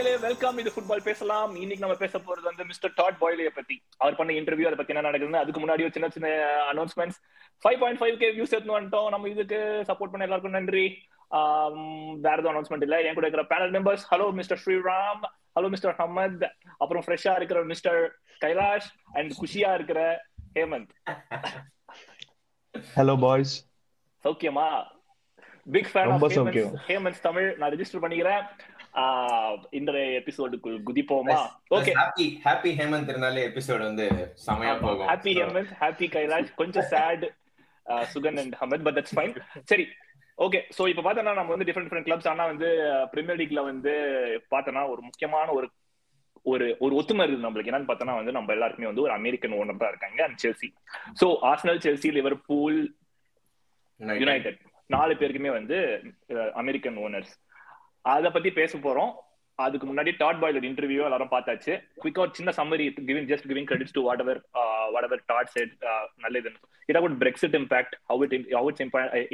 மக்களே வெல்கம் இது ஃபுட்பால் பேசலாம். இன்னைக்கு நம்ம பேச போறது வந்து மிஸ்டர் டாட் பாய்லிய பத்தி. அவர் பண்ண இன்டர்வியூ அதை பத்தி என்ன நடக்குதுன்னு அதுக்கு முன்னாடி ஒரு சின்ன சின்ன announcements five point five K views எடுத்து வந்துட்டோம். நம்ம இதுக்கு சப்போர்ட் பண்ண எல்லாருக்கும் நன்றி. வேற எதுவும் அனௌன்ஸ்மெண்ட் இல்ல. என் கூட இருக்கிற panel members hello mister Sriram hello mister Hamad அப்புறம் ஃப்ரெஷ்ஷா இருக்கிற மிஸ்டர் கைலாஷ் அண்ட் குஷியா இருக்கிற ஹேமந்த். ஹலோ பாய்ஸ் சௌக்கியமா பிக் ஃபேன். ஹேமந்த் தமிழ். நான் ரெஜிஸ்டர் பண்ணிக்கிறேன். ஆஹ் இந்த எபிசோடுக்கு குதிப்போமா? ஓகே ஹாப்பி ஹாப்பி ஹேமந்த் இருந்தாலே எபிசோட் வந்து செமையா போகும். ஹாப்பி ஹேமந்த் ஹாப்பி கைலாஷ் கொஞ்சம் sad Sugan and Hamad but that's fine சரி ஓகே சோ இப்ப பார்த்தோம்னா நம்ம வந்து டிஃப்ரெண்ட் டிஃப்ரெண்ட் கிளப்ஸ் ஆனா வந்து பிரீமியர் லீக்ல வந்து பார்த்தோம்னா ஒரு முக்கியமான ஒரு ஒரு ஒரு ஒத்துமை இருக்குது நம்மளுக்கு. என்னன்னு பார்த்தோம்னா வந்து நம்ம எல்லாருக்குமே வந்து ஒரு அமெரிக்கன் ஓனர் தான் இருக்காங்க and Chelsea so Arsenal Chelsea Liverpool United நாலு பேருக்குமே வந்து அமெரிக்கன் ஓனர்ஸ் அத பத்தி பேச போறோம். அதுக்கு முன்னாடி டாட் பாய்லோட இன்டர்வியூ எல்லாரும் பார்த்தாச்சு. குவிக்கா ஒரு சின்ன summary giving just giving credits to whatever whatever Todd said நல்லது it about Brexit impact how it how it's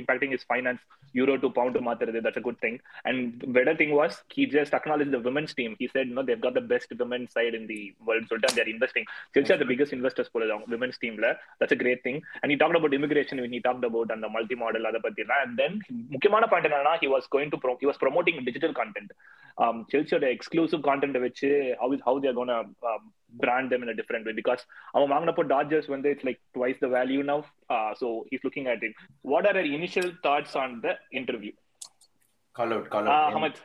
impacting is finance euro to pound மாத்துறது that's a good thing and better thing was he just acknowledge the women's team he said no they've got the best women side in the world சொல்லிட்டு they're investing Chelsea are the biggest investors போல அவங்க women's டீம்ல that's a great thing and he talked about immigration when he talked about அந்த multi model அதை பத்தி எல்லாம் and then முக்கியமான point என்னன்னா he was going to pro he was promoting digital content. Um செல்சியோட எக்ஸ்க்ளூசிவ் கான்டென்ட் வச்சு how is how they are going to um, brand them in a different way because அவன் வாங்கினப்போ Dodgers வந்து it's like twice the value now uh, so he's looking at it what are your initial thoughts on the interview call out call uh, out Hamad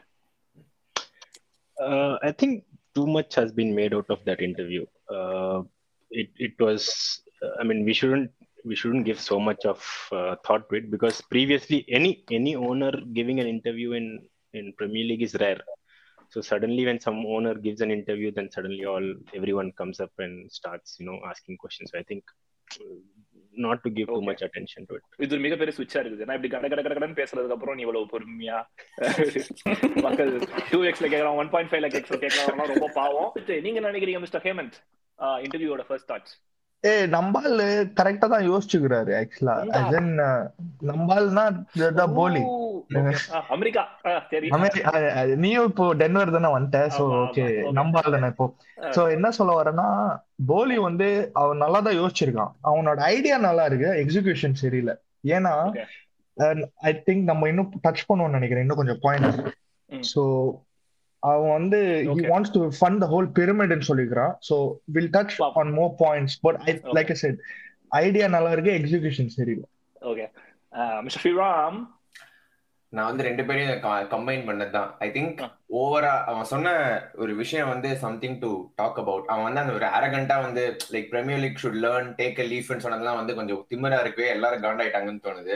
Uh, I think too much has been made out of that interview. Uh, it it was. uh, I mean, we shouldn't we shouldn't give so much of uh, thought to it because previously any any owner giving an interview in in Premier League is rare. So suddenly, when some owner gives an interview, then suddenly all everyone comes up and starts you know asking questions. So I think uh, not to give too Okay. much attention to it. இது ஒரு மிகப்பெரிய சுவிட்சா இருக்குது ஏன்னா இப்படி கட கட கட கடன்னு பேசுறதுக்கு அப்புறம் நீ இவ்வளவு பொறுமையா மக்கள் டூ எக்ஸ்ல கேக்குறான் ஒன் பாயிண்ட் ஃபைவ் எக்ஸ்ல கேட்கறாங்க ரொம்ப பாவம் நீங்க நினைக்கிறீங்க மிஸ்டர் ஹேமந்த் இன்டர்வியூவோட ஃபர்ஸ்ட் தாட்ஸ் ஏ நம்பால் கரெக்டா தான் யோசிச்சுக்கிறாரு ஆக்சுவலா as in நம்பால்னா போலி. அமெரிக்கா. நீயும் இப்போ டென்வர் தானே வந்துட்ட? So okay. நம்பால் தானே இப்போ. சோ என்ன சொல்ல வரேன்னா போலி வந்து அவன் நல்லா தான் யோசிச்சிருக்கான். அவனோட ஐடியா நல்லா இருக்கு எக்ஸிகியூஷன் சரியில்லை. ஏன்னா. ஐ திங்க் நம்ம இன்னும் டச் பண்ணுவோம்னு நினைக்கிறேன். இன்னும் கொஞ்சம் பாயிண்ட். சோ அவன் வந்து wants to fund the whole pyramid ன்னு சொல்லிக்கிறான் so we'll touch பாப்போம். on more points but I Okay. like I said idea நல்லா இருக்கு எக்ஸிகியூஷன் சரியில்லை ஓகே மிஸ்டர் ஸ்ரீராம் நான் வந்து ரெண்டு பேரையும் கம்பைன் பண்ணது தான் ஐ திங்க். ஓவரா அவன் சொன்ன ஒரு விஷயம் வந்து சம்திங் டு டாக் அபவுட் அவன் வந்து அந்த ஒரு அரகண்டா வந்து like premier league should learn take a லீஃப்னு சொன்னதெல்லாம் வந்து கொஞ்சம் திமிரா இருக்கு எல்லாரும் காண்டாயிட்டாங்கன்னு தோணுது.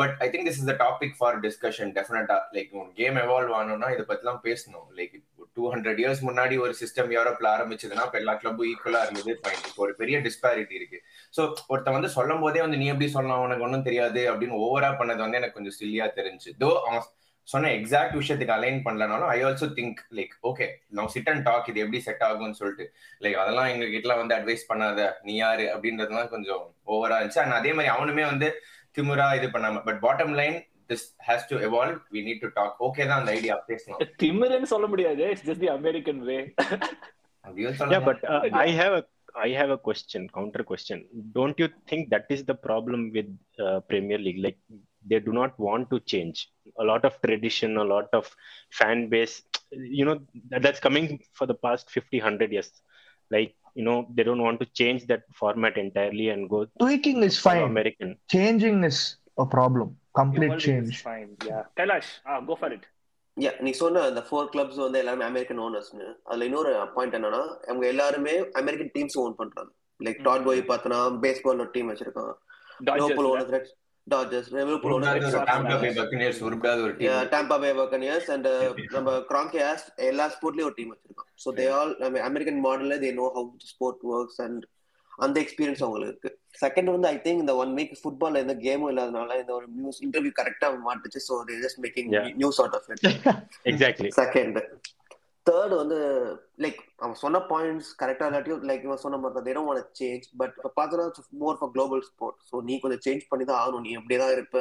But I think this is the topic for discussion டெஃபினட்டா லைக் கேம் எவால்வ் ஆனோம்னா இதை பத்திலாம் பேசணும். லைக் டூ ஹண்ட்ரட் இயர்ஸ் முன்னாடி ஒரு சிஸ்டம் யூரோப்ல ஆரம்பிச்சதுன்னா இப்போ எல்லா கிளப்பும் ஈக்குவலா இருந்தது ஃபைன் இப்போ ஒரு பெரிய டிஸ்பாரிட்டி இருக்கு. ஸோ ஒருத்தன் வந்து சொல்லும் போதே வந்து நீ எப்படி சொல்லலாம்? உனக்கு ஒன்றும் தெரியாது அப்படின்னு ஓவரா பண்ணது வந்து எனக்கு கொஞ்சம் சில்லியா தெரிஞ்சு. தோ அவன் சொன்ன எக்ஸாக்ட் விஷயத்துக்கு align பண்ணலனாலும் I also think like okay நான் சிட் அண்ட் டாக் இது எப்படி செட் ஆகும்னு சொல்லிட்டு. லைக் அதெல்லாம் எங்க கிட்ட வந்து அட்வைஸ் பண்ணாத நீ யாரு? அப்படின்றதுலாம் கொஞ்சம் ஓவரா இருந்துச்சு. அண்ட் அதே மாதிரி அவனுமே வந்து திமுறா இது பண்ணாம but bottom line this has to evolve we need to talk okay தான் அந்த ஐடியா பேசலாம் திமிருன்னு சொல்ல முடியாது it's just the American way அப்படின்னு Yeah, சொல்லலாம் but uh, I have a I have a question, counter question. Don't you think that is the problem with uh, Premier League? Like they do not want to change. A lot of tradition, a lot of fan base. You know that, that's coming for the past 50, 100 years. Like you know they don't want to change that format entirely and go tweaking is fine. American. changing is a problem. Complete change. Kailash go for it yeah நீ சொன்ன அந்த four clubs வந்து எல்லாருமே American ஓனர்ஸ்னு அதுல இன்னொரு point என்னன்னா அவங்க எல்லாருமே அமெரிக்கன் டீம்ஸ் ஓன் பண்றாங்க. லைக் டாட் பாய் பார்த்தனா பேஸ்பால் ஒரு டீம் வச்சிருக்கான். Liverpool owner Dodgers Liverpool owner Tampa Bay Buccaneers உருப்படாத ஒரு டீம் டாம்பா பே பக்கனியர்ஸ் அண்ட் நம்ம கிராங்கியாஸ் எல்லா ஸ்போர்ட்லயும் ஒரு டீம் வச்சிருக்கான். ஸோ தே ஆல் அமெரிக்கன் மாடல்ல they know how sport works and அந்த எக்ஸ்பீரியன்ஸ் அவங்களுக்கு இருக்கு. செகண்ட் வந்து ஐ திங்க் இந்த ஒன் வீக் ஃபுட்பால் எந்த கேமும் இல்லாதனால இந்த ஒரு நியூஸ் இன்டர்வியூ கரெக்டா மாட்டுச்சு. So they just making. News out of it Exactly. Second third வந்து லைக் அவன் சொன்ன பாயிண்ட்ஸ் கரெக்டா இல்லாட்டியும் லைக் இவன் சொன்ன மாதிரி தான் வாண்ட் சேஞ்ச் பட் இப்போ பார்த்தோன்னா more for global sport so நீ கொஞ்சம் சேஞ்ச் பண்ணி தான் ஆகணும். நீ எப்படியே தான் இருப்ப.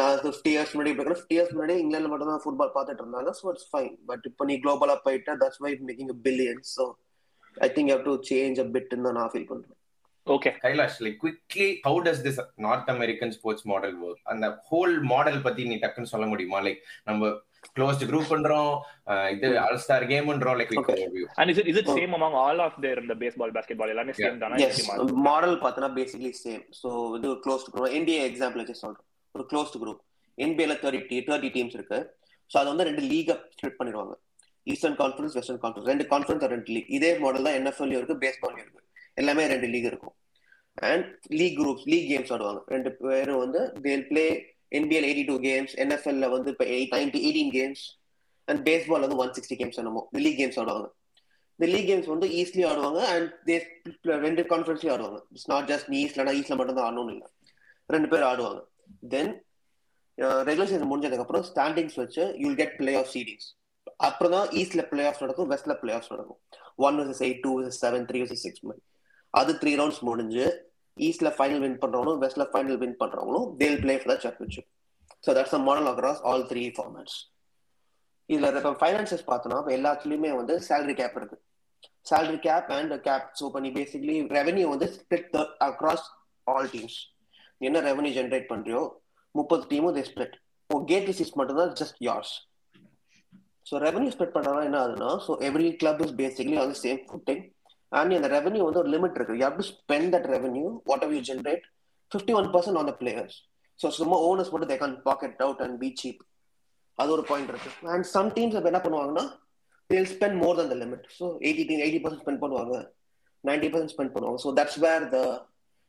நான் ஃபிஃப்டி இயர்ஸ் முன்னாடி இப்போ ஃபிஃப்டி இயர்ஸ் முன்னாடி இங்கிலாந்து மட்டும் தான் ஃபுட்பால் பார்த்துட்டு இருந்தாங்க. ஸோ இட்ஸ் ஃபைன் பட் இப்போ நீ குளோபலா போயிட்டா that's why making a billions so I think how to change a bit தான் நான் ஃபீல் பண்றேன். Okay Kailash like quickly how does this North American sports model work அந்த ஹோல் மாடல் பத்தி நீ டக்குன்னு சொல்ல முடியுமா? லைக் நம்ம க்ளோஸ்ட் குரூப் பண்றோம். இது all star கேம்ன்றோம் like. And is it is it same among all of their இந்த பேஸ்பால் பாஸ்கெட்பால் எல்லாமே சேம் தானா? எஸ் மாடல் பார்த்தோன்னா பேசிக்லி சேம் ஸோ இது க்ளோஸ் குரூப் NBA எக்ஸாம்பிள் வச்சு சொல்றேன் ஒரு க்ளோஸ்ட் குரூப் என்பிஏல தேர்ட்டி தேர்ட்டி டீம்ஸ் இருக்கு. ஸோ அது வந்து ரெண்டு லீகை ஸ்ப்ளிட் பண்ணிடுவாங்க. ஈஸ்டர்ன் கான்ஃபரன்ஸ் வெஸ்டர்ன் கான்ஃபரன்ஸ் ரெண்டு கான்ஃபரன்ஸ் ரெண்டு லீக் இதே மாடல் தான் என்எஃப்எல்லையும் இருக்கு பேஸ்பால்லையும் இருக்கு. எல்லாமே ரெண்டு லீக் இருக்கும். And league groups league games ஆடுவாங்க. ரெண்டு பேரும் வந்து they'll play NBA eighty two games என்எஃப்எல்ல வந்து இப்போ eight ninety eighteen games and baseball வந்து ஒன் சிக்ஸ்டி கேம்ஸ் என்னமோ லீக் கேம்ஸ் ஆடுவாங்க. இந்த லீக் கேம்ஸ் வந்து ஈஸ்ட்லயும் ஆடுவாங்க அண்ட் தே ரெண்டு கான்ஃபரன்ஸ்லயும் ஆடுவாங்க. இட்ஸ் நாட் ஜஸ்ட் நீ ஈஸ்ட்லனா ஈஸ்ட்ல மட்டும் தான் ஆடணும்னு இல்லை. ரெண்டு பேர் ஆடுவாங்க. தென் ரெகுலர் சீசன் முடிஞ்சதுக்கு அப்புறம் ஸ்டாண்டிங்ஸ் வச்சு you'll get play off seedings அப்புறம் தான் ஈஸ்ட்ல பிளே ஆஃப் நடக்கும் வெஸ்ட்ல பிளே ஆஃப் நடக்கும். One versus eight two versus seven three versus six மாதிரி அது த்ரீ ரவுண்ட்ஸ் முடிஞ்சு ஈஸ்ட்ல ஃபைனல் வின் பண்றவங்களும் வெஸ்ட்ல ஃபைனல் வின் பண்றவங்களும் they'll play for the championship so that's a model across all three formats இதுல இப்போ ஃபைனான்சஸ் பார்த்தோம்னா இப்போ எல்லாத்துலயுமே வந்து சேலரி கேப் இருக்கு. Salary cap and cap so பண்ணி பேசிக்கலி ரெவன்யூ வந்து ஸ்பிளிட் அக்ராஸ் ஆல் டீம்ஸ் என்ன ரெவன்யூ ஜென்ரேட் பண்றியோ முப்பது டீமும் they split on gate receipts மட்டும்தான் just yours so revenue split பண்ணுறதுனா என்ன ஆகுதுன்னா so every club is basically on same footing and அந்த ரெவன்யூ வந்து ஒரு லிமிட் இருக்கு. How to spend that revenue what generate fifty one percent on the players so சும்மா owners மட்டும் they can pocket out and be cheap அது ஒரு point இருக்கு. And some teams இப்போ என்ன பண்ணுவாங்கன்னா spend more than the limit so eighty team eighty percent spend பண்ணுவாங்க. Ninety percent spend பண்ணுவாங்க. ஸோ தட்ஸ் வேர் த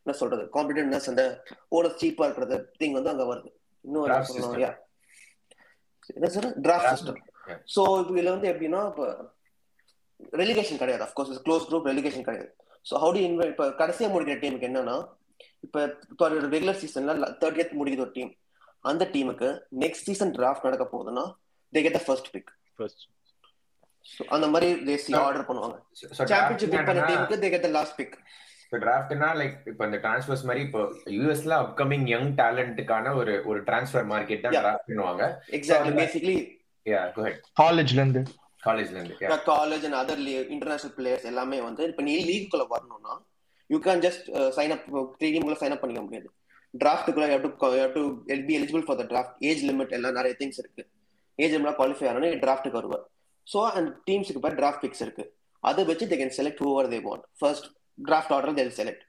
என்ன சொல்றது காம்பிடன்ட்னஸ் அந்த ஓனர் சீப்பா இருக்கிறது திங் வந்து அங்க வருது. இன்னும் என்ன சொல்லணும். என்ன சார் டிராஃப்ட் Draft சிஸ்டம் இப்போ இதுல வந்து எப்படின்னா இப்போ ரெலிகேஷன் கிடையாது of course close group relegation கிடையாது. ஸோ ஹவு டு இன்வைட் இப்போ கடைசியாக முடிக்கிற டீமுக்கு என்னன்னா இப்போ இப்போ ரெகுலர் சீசன்ல தேர்ட்டியத் முடிக்குது ஒரு டீம் அந்த டீமுக்கு நெக்ஸ்ட் சீசன் டிராஃப்ட் நடக்க போகுதுன்னா they get the first pick அந்த மாதிரி தேசி ஆர்டர் பண்ணுவாங்க. சாம்பியன்ஷிப் வின் பண்ண டீமுக்கு they get the last pick இப்போ டிராஃப்ட்னா லைக் இப்போ இந்த டிரான்ஸ்ஃபர்ஸ் மாதிரி இப்போ யூஎஸ்ல அப்கமிங் யங் டேலண்ட்டுக்கான ஒரு ஒரு டிரான்ஸ்ஃபர் மார்க்கெட் தான். டிராஃப்ட் பண்ணுவாங்க. Exactly So, basically yeah go head காலேஜ்ல இருந்து. காலேஜ்ல இருந்து. College and other international players எல்லாமே வந்து இப்போ நீ லீக்குள்ள வரணும்னா you can just sign up three டீமுக்குள்ள sign up பண்ணிக்க முடியாது. டிராஃப்ட்டுக்குள்ள you to be eligible for the draft age limit எல்லாம் நிறைய திங்ஸ் இருக்கு. ஏஜ் லிமிட் குவாலிஃபை ஆகணும் டிராஃப்ட்டுக்கு வருவ. ஸோ அண்ட் டீம்ஸுக்கு பேர் டிராஃப்ட் பிக்ஸ் இருக்கு. அதை வச்சு they can select whoever they want first draft order they'll select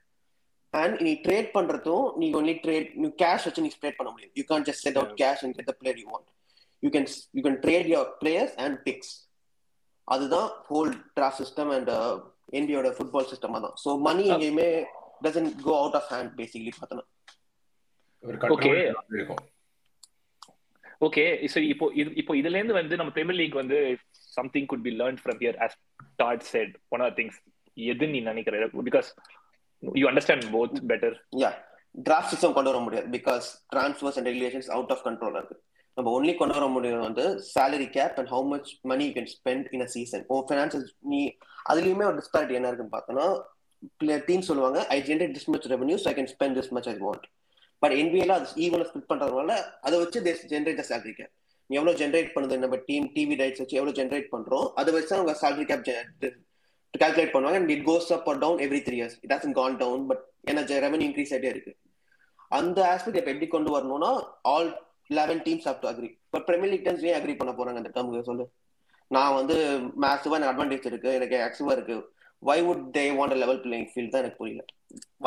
and நீ ட்ரேட் பண்றதும் நீ ஒன்லி ட்ரேட் நீ கேஷ் வச்சு நீ ஸ்ப்ரேட் பண்ண முடியும் you can just set out cash and get the player you want you can you can trade your players and picks அதுதான் whole draft system and என்பியோட ஃபுட்பால் சிஸ்டம் தான் so money எங்கேயுமே doesn't go out of hand basically பார்த்தோன்னா. இருக்கும். Okay சரி இப்போ இது இப்போ இதுல இருந்து வந்து நம்ம பிரீமியர் லீக் வந்து something good be learn from here as that set one of things எது நீ நினைக்கிற? Because you understand both better yeah draft system கொண்டு வர முடியாது. Because transfers and regulations out of control இருக்கு. நம்ம ஒன்லி கொண்டு வர முடியும் வந்து salary cap and how much money you can spend in a season oh financial நீ அதுலயுமே ஒரு டிஸ்பாரிட்டி என்ன இருக்குன்னு பார்த்தோன்னா டீம் சொல்லுவாங்க I generate this much revenue I can spend this much I want but என்பிஏல அது ஈவன ஸ்பிட் பண்றதுனால அதை வச்சு ஜென்ரேட் த salary கேப் நீ எவ்வளவு ஜென்ரேட் பண்ணுது நம்ம டீம் டிவி ரைட்ஸ் வச்சு எவ்வளவு ஜென்ரேட் பண்றோம் அதை வச்சு அவங்க சேலரி கேப் கால்குலேட் பண்ணுவாங்க. And it goes up or down every three years it has gone down but ஏன்னா ரெவன்யூ இன்க்ரீஸ் ஆகிட்டே இருக்கு. அந்த ஆஸ்பெக்ட் இப்போ எப்படி கொண்டு வரணும்னா all eleven teams have to agree இப்போ பிரீமியர் லீக் டீம்ஸ் ஏன் அக்ரி பண்ண போறாங்க அந்த டேர்முக்கு சொல்லு நான் வந்து மேக்ஸிவா எனக்கு அட்வான்டேஜ் இருக்கு எனக்கு ஆக்சிவா இருக்கு why would they want level playing field தான் எனக்கு புரியல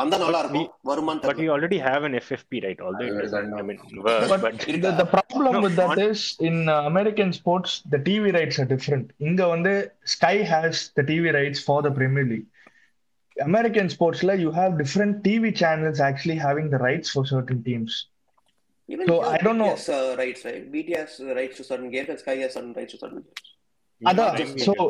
வந்தா நல்லா இருக்கும் வருமான்னு But தெரியல. you already have an FFP, right? Although it I doesn't, don't I mean, know. work, But but the, the problem No, with that not- is in uh, American sports, the TV rights are different. Inga வந்து Sky has the TV rights for the Premier League. American sports, like you have different TV channels actually having the rights for certain teams. Even so I don't BTS, know. Uh, rights, right? BTS uh, rights to certain games, and Sky has certain rights to certain games. Other, so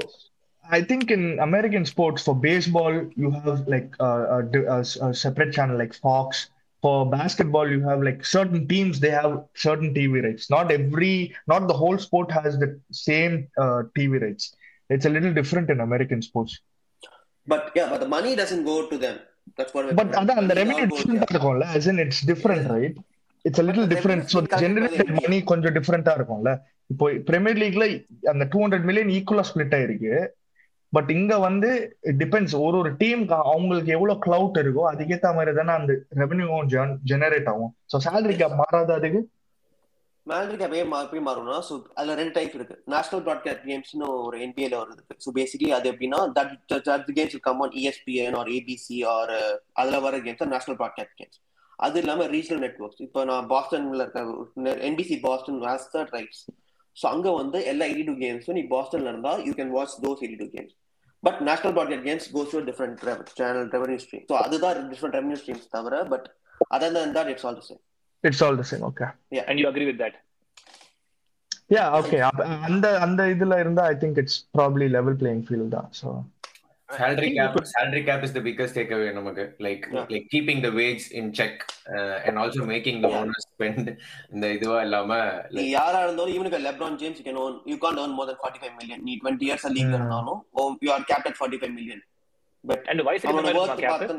I think in American sports for baseball you have like uh, a, a, a, separate channel like Fox. For basketball, you have like certain teams they have certain TV rights. Not every, not the whole sport has the same uh, TV rights. It's a little different in American sports. But yeah, but the money doesn't go to them. That's what. But other and the revenue different, yeah. as in it's different, yeah. right? It's a little different. so generated money கொஞ்சம் டிஃபரெண்டா இருக்கும்ல. இப்போ premier லீக்ல அந்த two hundred million ஈக்குவலா split ஆயிருக்கு. But இங்க வந்து depends ஒரு ஒரு டீமுக்கு அவங்களுக்கு எவ்வளவு கிளவுட் இருக்கோ அதுக்கேத்த மாதிரி தானே அந்த ரெவென்யூவும் ஜெனரேட் ஆகும். ஸோ சேலரி கேப் மாறாத அதுக்கு? மேலரி கேப் ஏன் எப்படி மாறும்னா ஸோ அதுல ரெண்டு டைப் இருக்கு. நேஷனல் ப்ராட்காஸ்ட் கேம்ஸ்னு ஒரு என்பிஏல இருக்கு ஸோ பேசிக்கலி அது எப்படின்னா that that games come on ESPN or ABC or அதுல வர கேம்ஸ் நேஷனல் ப்ராட்காஸ்ட் கேம்ஸ் அது இல்லாம ரீஜனல் நெட்ஒர்க்ஸ் இப்போ நான் பாஸ்டன்ல இருக்க NBC Boston has that rights so அங்க வந்து எல்லா எயிட்டி டூ கேம்ஸும் நீ பாஸ்டன்ல இருந்தா you can watch those eighty two games but national broadcast games goes to different channel revenue stream so அதுதான் டிஃப்ரெண்ட் ரெவன்யூ ஸ்ட்ரீம்ஸ் தவிர but other than that it's all the same it's all the same okay And you agree with that? Yeah okay அந்த அந்த இதுல இருந்தா I think it's probably level playing field தான். So salary we cap could- salary cap is the biggest takeaway நமக்கு like Yeah. like keeping the wage in check uh, and also making the Yeah. owners spend இந்த இதுவா இல்லாம நீ யாரா இருந்தாலும் even if LeBron James you can own you can't earn more than 45 million நீ 20 years லீக்ல Hmm. இருந்தாலும் oh, you are capped at 45 million but And why is it அவனோட இந்த worth மாதிரி cap? பார்த்தா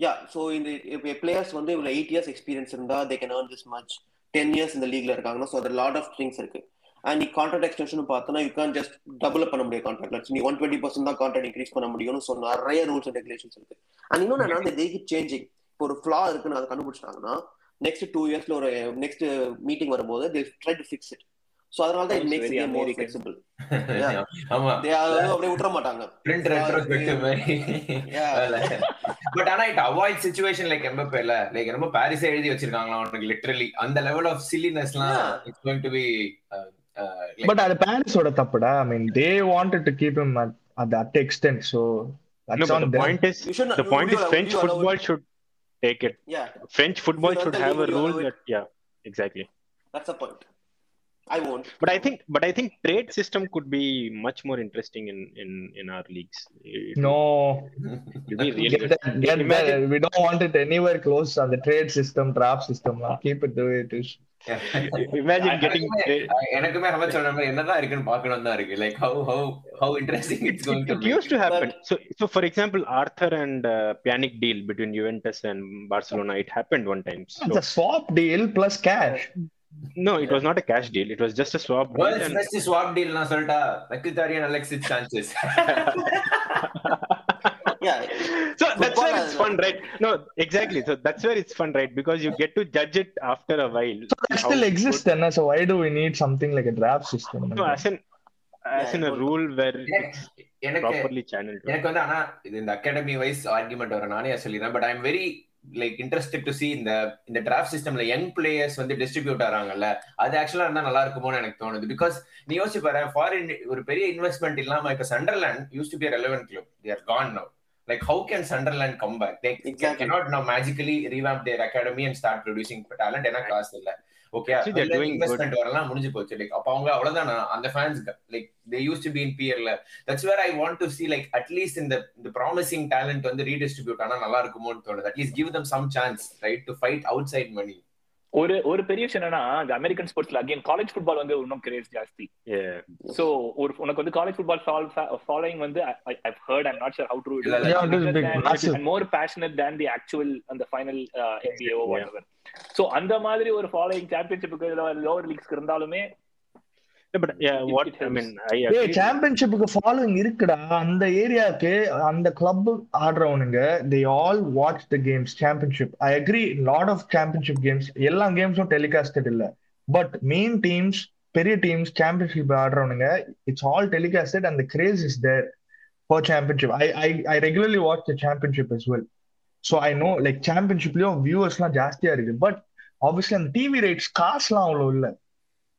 yeah so இந்த if players வந்து இவ்வளவு 8 years experience இருந்தா they can earn this much 10 years இந்த லீக்ல இருக்காங்கன்னா so there are lot of things இருக்கு அண்ட் நீ கான்ட்ராக்ட் எக்ஸ்டென்ஷன் பார்த்தோன்னா யூ கேன் ஜஸ்ட் டபுள் பண்ண முடியும் கான்ட்ராக்ட் நீ ஒன் டுவெண்ட்டி பர்சன்ட் தான் கான்ட்ராக்ட் இன்க்ரீஸ் பண்ண முடியும்னு ஸோ நிறைய ரூல்ஸ் அண்ட் ரெகுலேஷன்ஸ் இருக்கு. அண்ட் இன்னொன்று என்ன அந்த டேக்கு சேஞ்சிங் இப்போ ஒரு ஃபிளா இருக்குன்னு அதை கண்டுபிடிச்சிட்டாங்கன்னா நெக்ஸ்ட் டூ இயர்ஸ்ல ஒரு நெக்ஸ்ட் மீட்டிங் வரும்போது they try to fix it so அதனால தான் it makes game more. Flexible ஆமா. தே அப்படியே விட்டுற மாட்டாங்க. மாதிரி. Yeah. பட் ஆனா இட் அவாய்ட் சிச்சுவேஷன் லைக் எம்பப்பேல லைக் ரொம்ப பாரிஸே எழுதி வச்சிருக்காங்களா உனக்கு லிட்டரலி அந்த level of சில்லினஸ்லாம். It's going to be but அது பாரிஸோட தப்புடா I mean they wanted to keep him at at that extent so No, that's but on the them point is, You should not- the point you is, allow- French you allow football it. should take it. Yeah, French football If you're should not have a telling me you rule allow it. that, yeah, exactly. that's the point. I won't. But I think, but I think trade system could be much more interesting in in in our leagues. It no would be really get good. that, get Imagine- that. we don't want it anywhere close on the trade system draft system lah. keep it the way it is Imagine getting trade. எனக்குமே அவன் சொல்ற மாதிரி என்னதான் இருக்குன்னு பார்க்கணும் தான் இருக்கு like how how how interesting it's going to It used to happen. So, so for example, Arthur and uh, Pjanic deal between Juventus and Barcelona, it happened one time. So, it's a swap deal plus cash no, it was not a cash deal. It was just a swap deal. World's and- best swap deal நான் சொல்லிட்டா வெக்கிதாரியன் Alexis Sanchez Yeah, so that's Football where has it's fun, right? No, exactly. So that's where it's fun, right? Because you get to judge it after a while. so that still exists then so why do we need something like a draft system No, as in as in a rule where it's எனக்கு properly channeled. எனக்கு வந்து ஆனா இது இந்த academy wise argument வர நானே சொல்லிடுறேன் but I am very like interested to see இந்த இந்த டிராஃப்ட் சிஸ்டம்ல யங் பிளேயர்ஸ் வந்து டிஸ்ட்ரிபியூட் ஆறாங்கல்ல அது ஆக்சுவலா இருந்தா நல்லா இருக்குமோன்னு எனக்கு தோணுது பிகாஸ் நீ யோசிச்சு பாரு ஃபாரின் ஒரு பெரிய இன்வெஸ்ட்மெண்ட் இல்லாம இப்ப Sunderland used to be relevant club they are gone now like how can Sunderland come back they Exactly. cannot now magically revamp their academy and start producing talent. காசு இல்ல. Okay investment வரலாம் முடிஞ்சு போச்சு. Like அப்ப அவங்க அவ்வளவுதான்? அந்த fans like they used to be in பியர்ல that's where I want to see like at least இந்த இந்த ப்ராமிசிங் டேலண்ட் வந்து ரீடிஸ்ட்ரிபியூட் ஆனா நல்லா இருக்குமோன்னு தோணுது. At least give them some chance right to fight outside money ஒரு ஒரு பெரிய விஷயம் என்னன்னா இந்த அமெரிக்கன் ஸ்போர்ட்ஸ்ல அகைன் காலேஜ் ஃபுட்பால் வந்து இன்னும் கிரேஸ் ஜாஸ்தி. சோ ஒரு உனக்கு வந்து காலேஜ் ஃபுட்பால் ஃபாலோயிங் வந்து I heard I'm not sure how true more passionate than the actual அந்த ஃபைனல் எம்பிஏஓ வாட் சோ அந்த மாதிரி ஒரு ஃபாலோயிங் சாம்பியன்ஷிப்புக்கு லோவர் லீக்ஸ்க்கு இருந்தாலுமே சாம்பியன்ஷிப்புக்கு ஃபாலோயிங் இருக்குடா. அந்த ஏரியாக்கு அந்த club ஆடுறவனுங்க they all watch the games championship I agree lot of championship games எல்லா கேம்ஸும் டெலிகாஸ்டட் இல்ல. பட் மெயின் டீம்ஸ் பெரிய teams championship ஆடுறவனுங்க it's all telecasted and the craze is there for championship I I I regularly watch the championship as well. So I know like சாம்பியன்ஷிப்லயும் வியூவர்ஸ்லாம் ஜாஸ்தியா இருக்கு. But obviously அந்த TV rights காசுலாம் அவ்வளோ இல்லை.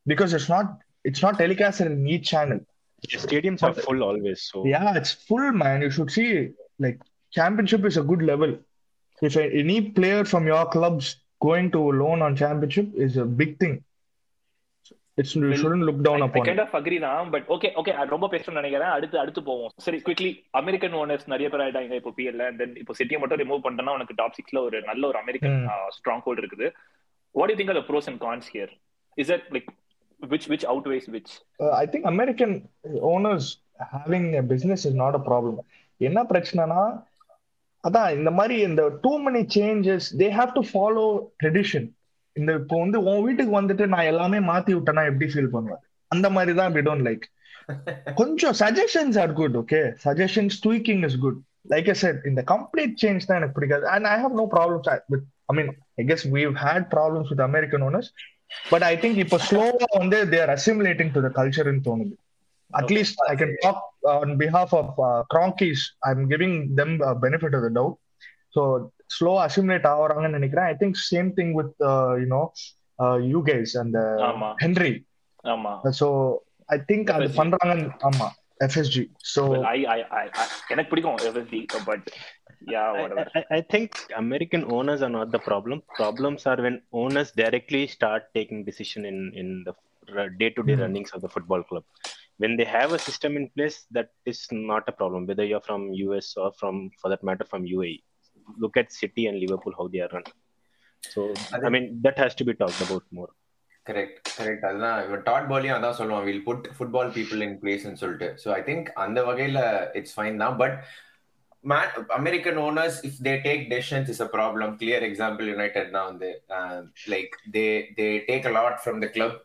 Because it's not it's not telecasted in each channel The stadiums are full always. So Yeah, it's full, man. You should see like championship is a good level. If a- any player from your club's going to a loan on championship is a big thing. It's you shouldn't look down upon kind it. Of agree தான் but okay okay ரொம்ப பேசணும்னு நினைக்கிறேன் அடுத்து அடுத்து போவோம் சரி quickly American owners நிறைய பேர் ஆயிட்டாங்க இப்போ பிஎல்ல தென் இப்போ சிட்டியை மட்டும் ரிமூவ் பண்ணிட்டோம்னா உனக்கு டாப் சிக்ஸ்ல ஒரு நல்ல ஒரு அமெரிக்கன் ஸ்ட்ராங் ஹோல்ட் இருக்குது what you think are pros and cons here is it like which which outweighs which? Uh, I think American owners having business is not a problem என்ன பிரச்சனைனா அதான் இந்த மாதிரி இந்த too many changes they have to follow tradition இந்த இப்போ வந்து உன் வீட்டுக்கு வந்துட்டு நான் எல்லாமே மாத்தி விட்டேன்னா எப்படி ஃபீல் பண்ணுவேன் அந்த மாதிரி தான் வி டோன்ட் லைக் கொஞ்சம் suggestions are good okay suggestions tweaking is good like I said இந்த கம்ப்ளீட் சேஞ்ச் தான் எனக்கு பிடிக்காது. And I have no problems with I mean I guess we had problems with American owners but I think இப்போ ஸ்லோவா வந்து they're assimilating to the கல்ச்சர்னு தோணுது. At least I can talk on behalf of கிராங்கிஸ் I am giving them benefit of the doubt so slow assimilate ஆகுறாங்கன்னு நினைக்கிறேன். I think same thing with you know you guys அந்த Henry ஆமா. So I think அது. பண்றாங்க ஆமா FSG so Well, I, I, I, I, எனக்கு பிடிக்கும் FSD, but yeah, I, whatever. I, I think American owners are not the problem. Problems are when owners directly start taking decision in in the day to day Hmm. runnings of the football club. When they have a system in place, that is not a problem. Whether you're from US or from, for that matter, from UAE. Look at City and Liverpool how they are run. So I I mean that has to be talked about more. Correct correct அதுதான் இவன் dot பாலியும் அதான் சொல்லுவான் will put football people in பிளேஸ்னு சொல்லிட்டு so I think அந்த வகையில it's fine தான் but American if they take decisions is a problem clear example United தான் வந்து like they they take lot from the club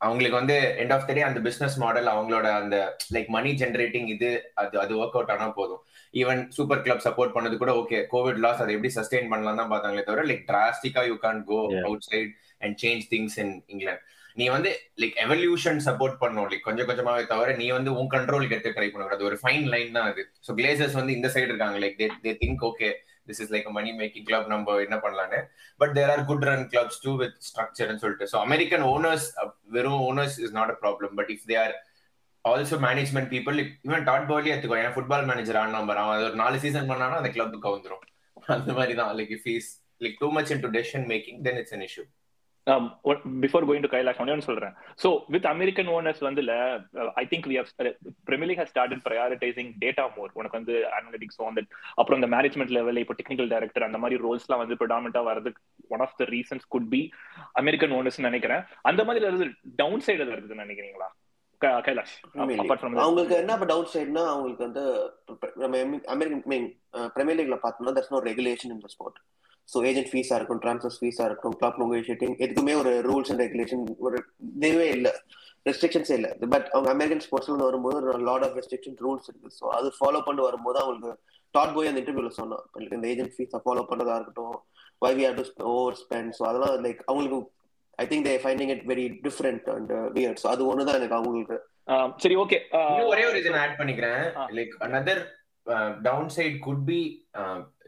அவங்களுக்கு வந்து எண்ட் ஆஃப் த டே அந்த business model அவங்களோட அந்த லைக் மணி ஜென்ரேட்டிங் இது அது அது ஒர்க் அவுட் ஆனா போதும். ஈவன் சூப்பர் கிளப் சப்போர்ட் பண்ணது கூட ஓகே கோவிட் லாஸ் அதை எப்படி சஸ்டெயின் பண்ணலாம் தான் பார்த்தாங்களே தவிர like டிராஸ்டிக்கா you can't go. Outside and change things in England நீ வந்து லைக் எவல்யூஷன் சப்போர்ட் பண்ணும். லைக் கொஞ்சம் கொஞ்சமாவே தவிர நீ வந்து உன் கண்ட்ரோலுக்கு எடுத்து ட்ரை பண்ண அது ஒரு ஃபைன் லைன் தான் அது. ஸோ கிளேசர்ஸ் வந்து இந்த சைடு இருக்காங்க. Like they they think okay this is like money making club நம்ம என்ன பண்ணலான்னு but there are good run clubs too with ஸ்ட்ரக்சர்னு சொல்லிட்டு. ஸோ அமெரிக்கன் ஓனர்ஸ் வெறும் owners is not a problem but if they are also management people இவன் Todd Boehly எடுத்துக்கோ ஏன் football manager on number அவன் அது ஒரு நாலு சீசன் பண்ணானா அந்த கிளப்புக்கு வந்துரும். அந்த மாதிரி தான். Like if is like too much in to decision making then it's an issue before going to Kailash, ஒன்னு சொல்றேன். So with American owners வந்துல uh, I think we have uh, Premier League has started prioritizing data more. உனக்கு வந்து analytics on that. அப்புறம் இந்த management level இப்போ technical director அந்த மாதிரி ரோல்ஸ்லாம் வந்து ப்ரிடாமினா வரதுக்கு one of the reasons could be American owners நினைக்கிறேன். அந்த மாதிரி ஏதாவது டவுன் சைடு எதாவது இருக்குதுன்னு நினைக்கிறீங்களா? கைலாஷ். அவங்களுக்கு என்ன டவுட் சைடுனா அவங்களுக்கு வந்து அமெரிக்கன் மீன் பிரீமியர் லீக்ல பார்த்தோம்னா that's no regulation in the sport so agent ஃபீஸா இருக்கும் ட்ரான்ஸ்ஃபர் ஃபீஸா இருக்கும் கிளப் நெகோஷியேட்டிங் எதுக்குமே ஒரு ரூல்ஸ் அண்ட் ரெகுலேஷன் ஒரு இதுவே இல்லை. ரெஸ்ட்ரிக்ஷன்ஸே இல்லை. பட் அவங்க அமெரிக்கன் ஸ்போர்ட்ஸ்ல வரும்போது ஒரு லாட் ஆஃப் ரெஸ்ட்ரிக்ஷன் ரூல்ஸ் இருக்கு. ஸோ அது ஃபாலோ பண்ணி வரும்போது அவங்களுக்கு டாட் போய் அந்த இன்டர்வியூல சொன்னான். இந்த ஏஜென்ட் ஃபீஸை ஃபாலோ பண்ணதா இருக்கட்டும் why we do overspend so அதெல்லாம் லைக் அவங்களுக்கு I think they finding it very different and weird so அது ஒன்று தான் எனக்கு அவங்களுக்கு. Um, சரி ஓகே ஒரே ஒரு இது நான் ஆட் பண்ணிக்கிறேன். Like another downside could be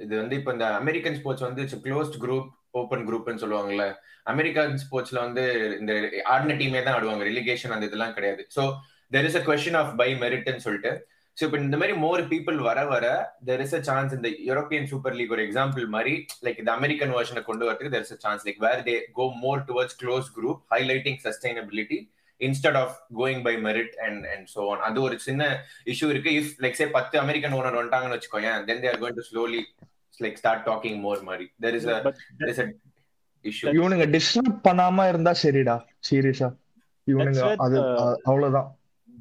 இது வந்து இப்போ இந்த அமெரிக்கன் ஸ்போர்ட்ஸ் வந்து க்ளோஸ்ட் குரூப் ஓப்பன் குரூப்னு சொல்லுவாங்கல்ல. அமெரிக்கன் ஸ்போர்ட்ஸ்ல வந்து இந்த ஆடின டீமே தான் ஆடுவாங்க. ரிலிகேஷன் அந்த இதெல்லாம் கிடையாது. So there is a question of by மெரிட்னு சொல்லிட்டு. ஸோ இப்போ இந்த மாதிரி மோர் பீப்புள் வர வர தெர் இஸ் அ சான்ஸ் இந்த யூரோப்பியன் சூப்பர் லீக் ஒரு எக்ஸாம்பிள் மாதிரி லைக் இந்த அமெரிக்கன் வெர்ஷனை கொண்டு வரதுக்கு there is a chance like where they go more towards close group highlighting sustainability instead of going by merit and and so on அது ஒரு சின்ன இஷ்யூ இருக்கு. இஃப் லைக் சே பத்து அமெரிக்கன் ஓனர் வந்துட்டாங்கன்னு வச்சுக்கோயேன் then they are going to slowly like start talking more மாதிரி. There is a there is a issue இவனுங்க disturb பண்ணாம இருந்தா சரிடா சீரியஸா இவனுங்க அது அவ்வளவுதான்.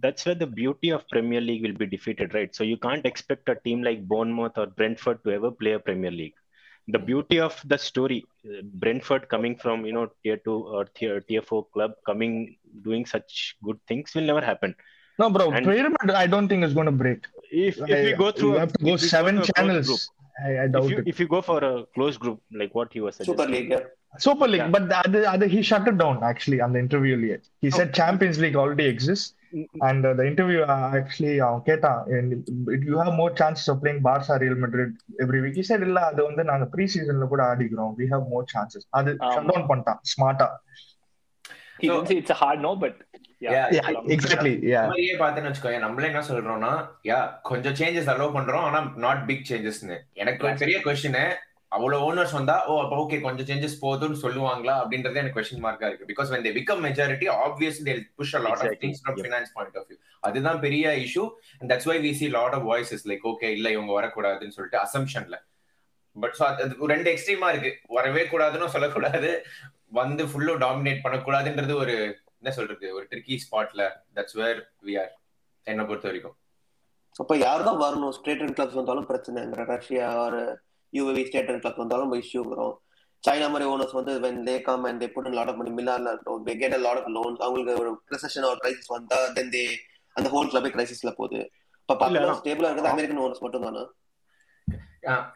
that's where the beauty of Premier League will be defeated, right? So you can't expect a team like Bournemouth or Brentford to ever play a Premier League. the beauty of the story brentford coming from you know tier 2 or tier, tier 4 club coming doing such good things will never happen no bro and pyramid i don't think it's going to break if, if I, we go through you have to go seven go channels group, I, I, doubt if you, it. if you go for a close group like what he was suggesting. super league yeah. super league yeah. but the other, other, he shut it down actually on the interview yet he oh. said champions league already exists and uh, the interview uh, actually uh, கேட்டான் and you have more chances of playing Barca, Real Madrid every week. He said இல்ல அது வந்து நாங்க pre சீசன்ல கூட ஆடிக்கிறோம். We have more chances. அது shut down பண்ணிட்டான் ஸ்மார்ட்டா. Yeah. மாதிரியே பார்த்தேன்னு வச்சுக்கோங்க நம்மளே என்ன சொல்றோம்னா யா கொஞ்சம் சேஞ்சஸ் அலோவ் பண்றோம் ஆனா நாட் பிக் சேஞ்சஸ்னு எனக்கு பெரிய கொஸ்டின் அவ்வளவு ஓனர்ஸ் வந்தா ஓ அப்ப ஓகே கொஞ்சம் சேஞ்சஸ் போதும்னு சொல்லுவாங்களா? அப்படின்றது எனக்கு கொஸ்டின் மார்க்கா இருக்கு. Because when they become majority obviously they'll push a lot of Exactly. things from Yeah. finance point of view. அதுதான் பெரிய issue and that's why we see lot of voices like okay இல்ல இவங்க வரக்கூடாதுன்னு சொல்லிட்டு அசம்ஷன்ல but so அது ரெண்டு எக்ஸ்ட்ரீமா இருக்கு. வரவே கூடாதுன்னு சொல்லக்கூடாது. வந்து ஃபுல்லோ டாமினேட் பண்ணக்கூடாதுன்றது ஒரு என்ன சொல்றது ஒரு ட்ரிக்கி ஸ்பாட்ல தட்ஸ் வேர் வி ஆர் என்னை பொறுத்த வரைக்கும். அப்ப யார் தான் வரணும்? ஸ்டேட் அண்ட் கிளப்ஸ் வந்தாலும் பிரச்சனை ரஷ்யா ஒரு யூஏவி ஸ்டேட் அண்ட் கிளப்ஸ் வந்தாலும் இஷ்யூ வரும். சைனா மாதிரி ஓனர்ஸ் வந்து come and they put a lot of money மில்லான்ல இருக்கட்டும் they get a lot of loans. அவங்களுக்கு ஒரு recession or crisis வந்தா then they அந்த ஹோல் கிளப்பே கிரைசிஸ்ல போகுது. இப்ப ஆனா- ஸ்டேபிளா இருக்கிறது அமெரிக்கன் ஓனர்ஸ் மட்டும் தானே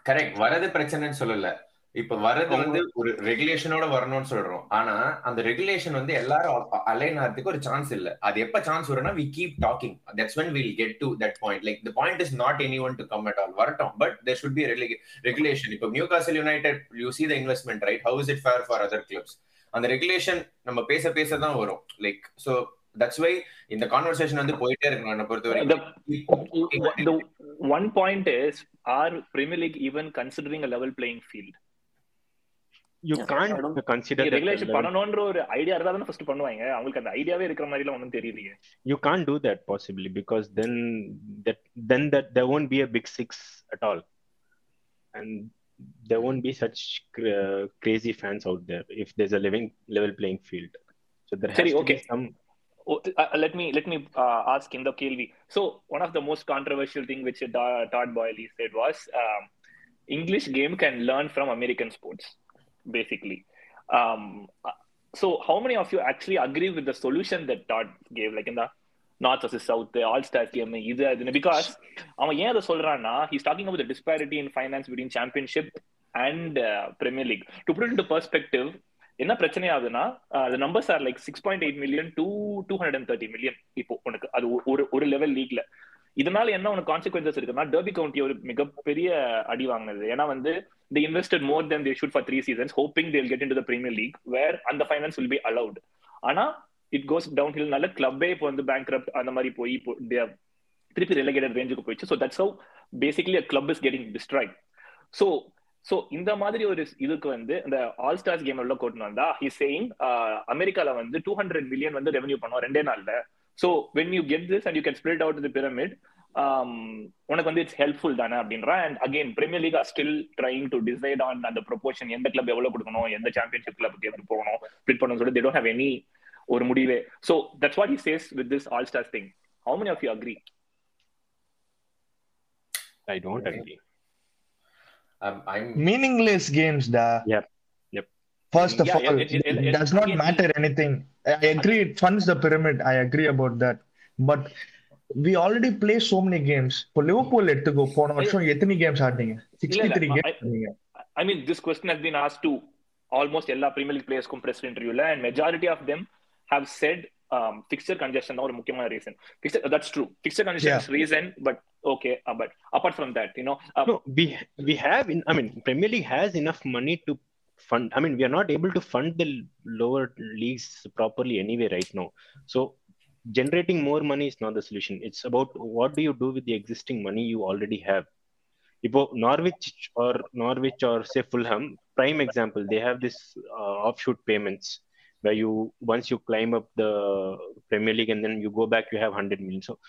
கரெக்ட் வரது பிரச்சனைன்னு சொல்லல. இப்ப வரது வந்து ஒரு ரெகுலேஷனோட வரணும்னு சொல்றோம் ஆனா அந்த ரெகுலேஷன் வந்து எல்லாரும் அலைன் ஆகிறதுக்கு ஒரு சான்ஸ் இல்ல அது எப்ப சான்ஸ் வரும்னா we keep talking that's when we'll get to that point like the point is not anyone to come at all வரட்டும் but be a relig- regulation இப்போ Newcastle United you see the investment right how is it fair for other clubs அந்த regulation நம்ம பேச பேச தான் வரும் like so that's why இந்த conversation வந்து போயிட்டே இருக்கணும் என்ன பொறுத்த The, வரைக்கும் the one point is, are Premier League even considering a level playing field? You Yeah, can't I don't- consider that regulation level- பண்ணணும்ன்ற ஒரு ஐடியா இருந்தா தானே ஃபர்ஸ்ட் பண்ணுவாங்க அவங்களுக்கு அந்த ஐடியாவே இருக்கிற மாதிரி எல்லாம் ஒன்றும் தெரியலையே you can't do that possibly because then that then that there won't be a big six at all and there won't be such uh, crazy fans out there if there's a living level playing field so there has Sorry, to okay. be some Oh, uh, let me let me uh, ask in the Kelvi. So one of the most controversial thing which Da- Todd Boyle said was um, English game can learn from American sports, basically. Um, uh, so how many of you actually agree with the solution that Todd gave, like in the North versus South, the All Stars game, இது அதுன்னு because அவன் ஏன் அதை சொல்றான்னா he's talking about the disparity in finance between championship and uh, Premier League. To put it into perspective, என்ன பிரச்சனை ஆகுதுன்னா the numbers are like six point eight million two two hundred and thirty million இப்போ உனக்கு அது ஒரு ஒரு level லீக்ல இதனால என்ன ஒன்று கான்சிக்வன்சஸ் இருக்குன்னா டர்பி கவுண்டி ஒரு மிகப்பெரிய அடி வாங்கினது. ஏன்னா வந்து they invested more than they for three seasons hoping hoping they'll get into the league where அந்த ஃபைனான்ஸ் வில் பி அலவுட் ஆனா இட் கோஸ் டவுன் ஹில்னால கிளப்பே இப்போ வந்து பேங்க் அந்த மாதிரி போய் இப்போ திருப்பி ரெலகேட்டட் ரேஞ்சுக்கு போயிடுச்சு. So that's how basically a club is getting destroy so so இந்த மாதிரி ஒரு இதுக்கு வந்து இந்த ஆல் ஸ்டார்ஸ் கேம் உள்ள கூட்டினு வந்தா ஹி சேயிங் uh, அமெரிக்கால வந்து டூ ஹண்ட்ரட் மில்லியன் வந்து ரெவன்யூ பண்ணுவோம் ரெண்டே நாள்ல so when you get this and you can spread out the pyramid உனக்கு வந்து இட்ஸ் ஹெல்ப்ஃபுல் தானே அப்படின்றா and again premier league are still trying to decide on அந்த ப்ரொபோஷன் எந்த கிளப் எவ்வளவு கொடுக்கணும் எந்த சாம்பியன்ஷிப் கிளப்புக்கு எப்படி போகணும் ஸ்பிரிட் பண்ணணும் சொல்லி தே டோன்ட் ஹேவ் எனி ஒரு முடிவே. So that's what he says with this all stars thing how many of you agree i don't agree. Um, I'm meaningless games da. Yep, yep. first of Yeah, all it- it- it- it it- does not it- matter anything. I agree it funds the pyramid i agree about that but we already play so many games இப்போ Liverpool எடுத்துக்கோ போன வருஷம் எத்தனை games ஆடினீங்க sixty three இல்ல, games ஆடினீங்க I mean, this question has been asked to almost எல்லா Premier League players press interview and majority of them have said um, fixture congestion தான் ஒரு முக்கியமான reason. Fixture, that's true. Fixture congestion Yeah. is reason, but okay. Uh, but apart from that, you know, uh, no we we have in i mean premier league has enough money to fund i mean we are not able to fund the lower leagues properly anyway right now. So generating more money is not the solution. It's about what do you do with the existing money you already have. Ipo norwich or norwich or say fulham prime example they have this uh, offshoot payments where you once you climb up the premier league and then you go back you have 100 million. So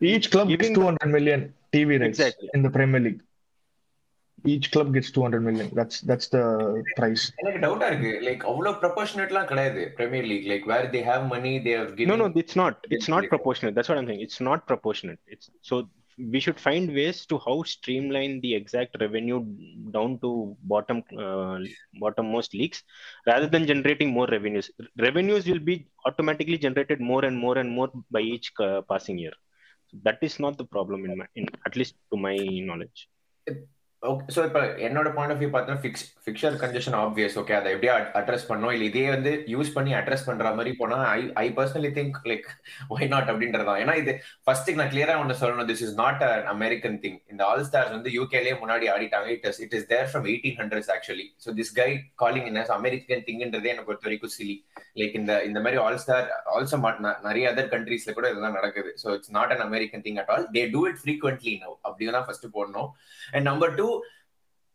each club gets giving 200 million tv rights Exactly. in the premier league each club gets 200 million that's that's the price எனக்கு டவுட்டா இருக்கு like அவ்வளவு ப்ரொபோஷனட்லாம் கிடையாது Premier League like where they have money they have no no it's not it's not proportionate that's what i'm saying it's not proportionate it's so we should find ways to how streamline the exact revenue down to bottom uh, bottommost leagues rather than generating more revenues revenues will be automatically generated more and more and more by each uh, passing year so that is not the problem in my in at least to my knowledge okay so இப்போ என்னோட point of view பார்த்தா fix fixture condition obvious okay அதை எப்படியா address பண்ணோம் இல்லை இதே வந்து use பண்ணி அட்ரஸ் பண்ற மாதிரி போனா I I personally think like why not அப்படின்றதான் ஏன்னா இது ஃபர்ஸ்ட் நான் கிளியரா ஒன்று சொல்லணும். This is not an American thing இந்த ஆல் ஸ்டார்ஸ் வந்து யூகேலேயே முன்னாடி ஆடிட்டாங்க. It is it is there from eighteen hundreds actually so this guy calling in American திங்ன்றதே எனக்கு பொறுத்த வரைக்கும் சிலி லைக் இந்த இந்த மாதிரி ஆல் ஸ்டார் ஆல்சோ நிறைய அதர் கண்ட்ரீஸ்ல கூட இதெல்லாம் நடக்குது. So it's not an American thing at all they do it frequently now அப்படி தான் ஃபர்ஸ்ட் போடணும். அண்ட் நம்பர் டூ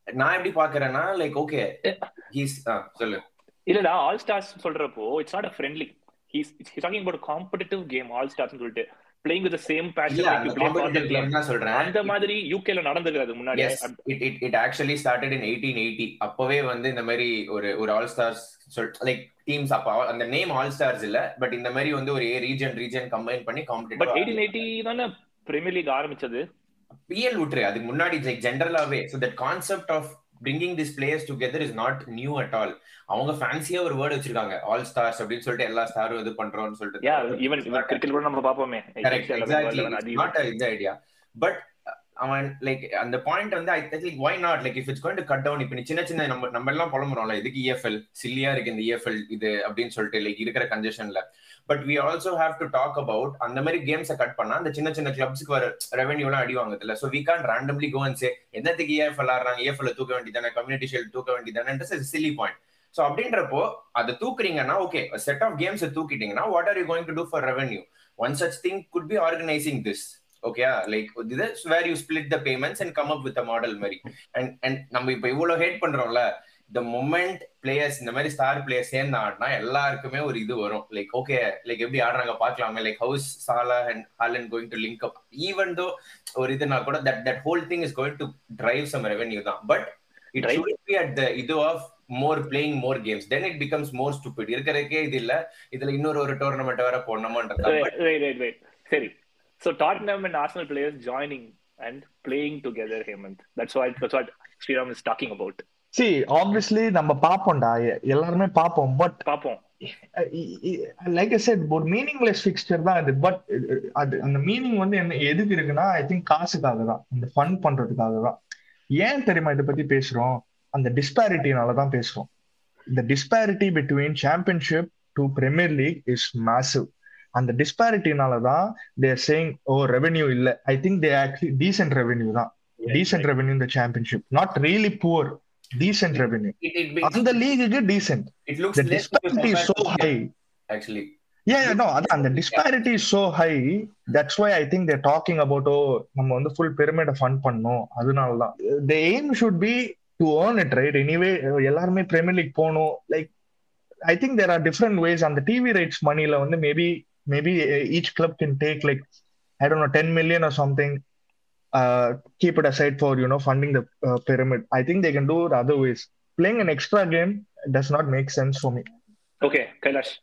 நான் எப்படி பாக்குறேன்னா லைக் ஓகே ஹீஸ் சொல்லு. இல்லடா ஆல் ஸ்டார்ஸ் சொல்றப்போ it's not a friendly he's he's talking about competitive game all stars சொல்லிட்டு. காம்படிட்டிவ் club கேம் தான் சொல்றேன். அந்த மாதிரி யூகேல நடந்துக்கிறது முன்னாடி. It it it actually started in eighteen eighty அப்பவே வந்து இந்த மாதிரி ஒரு ஒரு ஆல் ஸ்டார்ஸ் லைக் டீம்ஸ் அப்ப அந்த நேம் ஆல் ஸ்டார்ஸ் இல்ல பட் இந்த மாதிரி வந்து ஒரு ரீஜன் ரீஜன் கம்பைன் பண்ணி பட் எயிட்டீன் காம்படிட்டிவ் எயிட்டி தானே பிரீமியர் லீக் ஆரம்பிச்சது? பிஎல் விட்டுரு அதுக்கு முன்னாடி like ஜென்ரலாவே so that concept of bringing this players together is not new at all அவங்க ஃபேன்சியா ஒரு வேர்டு வச்சிருக்காங்க. ஆல் ஸ்டார்ஸ் அப்படின்னு சொல்லிட்டு எல்லா ஸ்டாரும் இது பண்றோம்னு சொல்லிட்டு. ஈவன் கிரிக்கெட் கூட நம்ம பாப்போமே கரெக்ட் எக்ஸாக்ட்லி நாட் இந்த ஐடியா பட் அவன் லைக் அந்த பாயிண்ட் வந்து I think why not like if it's going to cut down இப்போ நீ சின்ன சின்ன நம்ம நம்ம எல்லாம் புலம்புறோம்ல இதுக்கு இஎஃப்எல் சில்லியா இருக்கு இந்த இஎஃப்எல் இது அப்படின்னு சொல்லிட்டு லைக் இருக்கிற கன்ஜெஷன்ல but we also have to talk about அந்த மாதிரி கேம்ஸை கட் பண்ணா அந்த சின்ன சின்ன கிளப்ஸ்க்கு வர ரெவன்யூலாம் எல்லாம் அடி வாங்குதுல so we can't randomly go and say என்னத்துக்கு இஎஃப்எல் ஆடுறாங்க? இஎஃப்எல் தூக்க வேண்டியதானே கம்யூனிட்டி ஷெல் தூக்க வேண்டியதானே சில்லி பாயிண்ட் ஸோ அப்படின்றப்போ அதை தூக்குறீங்கன்னா okay set of games தூக்கிட்டீங்கன்னா what are you going to do for revenue one such thing could be organising this okay like this where you split the payments and come up with model மாதிரி and and நம்ம இப்போ இவ்வளவு hate பண்றோம்ல the moment players இந்த மாதிரி star players சேர்ந்து ஆடினா எல்லாருக்குமே ஒரு இது வரும். லைக் ஓகே லைக் எப்படி ஆடுறாங்க பார்க்கலாமே. Like how's Salah and Haaland going to link up even though ஒரு இதுனா கூட that that whole thing is going to drive some revenue தான். But it be at the இது of more playing more games then it becomes more stupid இருக்கிறதுக்கே இது இல்ல. இதுல இன்னொரு ஒரு டோர்னமெண்ட் வேற போடணுமான்றதா Wait, wait, wait, wait. சரி. So Tottenham and Arsenal players joining and playing together Hemant. That's what that's what Sriram is talking about. See obviously நம்ம பாப்போம்டா எ- எல்லாருமே பாப்போம் பட் பாப்போம் லைக் ஐ செட் ஒரு மீனிங்லெஸ் ஃபிக்ஸ்டர் தான் இது பட் அது அந்த மீனிங் வந்து என்ன எதுக்கு இருக்குன்னா ஐ திங்க் காசுக்காக தான். இந்த ஃபன் பண்றதுக்காக தான். ஏன் தெரியுமா இதை பத்தி பேசுறோம்? அந்த டிஸ்பாரிட்டினால தான் பேசுறோம். இந்த disparity between championship to premier league is massive அந்த டிஸ்பாரிட்டினால தான் தேர் சேயிங் ஓ ரெவென்யூ இல்ல. I think they actually decent revenue தான். டீசென்ட் ரெவென்யூ இந்த championship not really poor decent revenue அந்த லீகுக்கு decent so compare to- high actually. Yeah yeah, no அதான் அந்த disparity is so high. That's why i think they're talking about oh நம்ம வந்து full pyramid fund பண்ணோம். அதனால தான் the aim should be to earn it right? Anyway எல்லாருமே premier league போகணும். Like I think there are different ways அந்த TV rights மணில வந்து maybe maybe each club can take like I don't know ten million or something keep it aside for you know funding the uh, pyramid. I think they can do it other ways. Playing an extra game does not make sense for me. Okay Kailash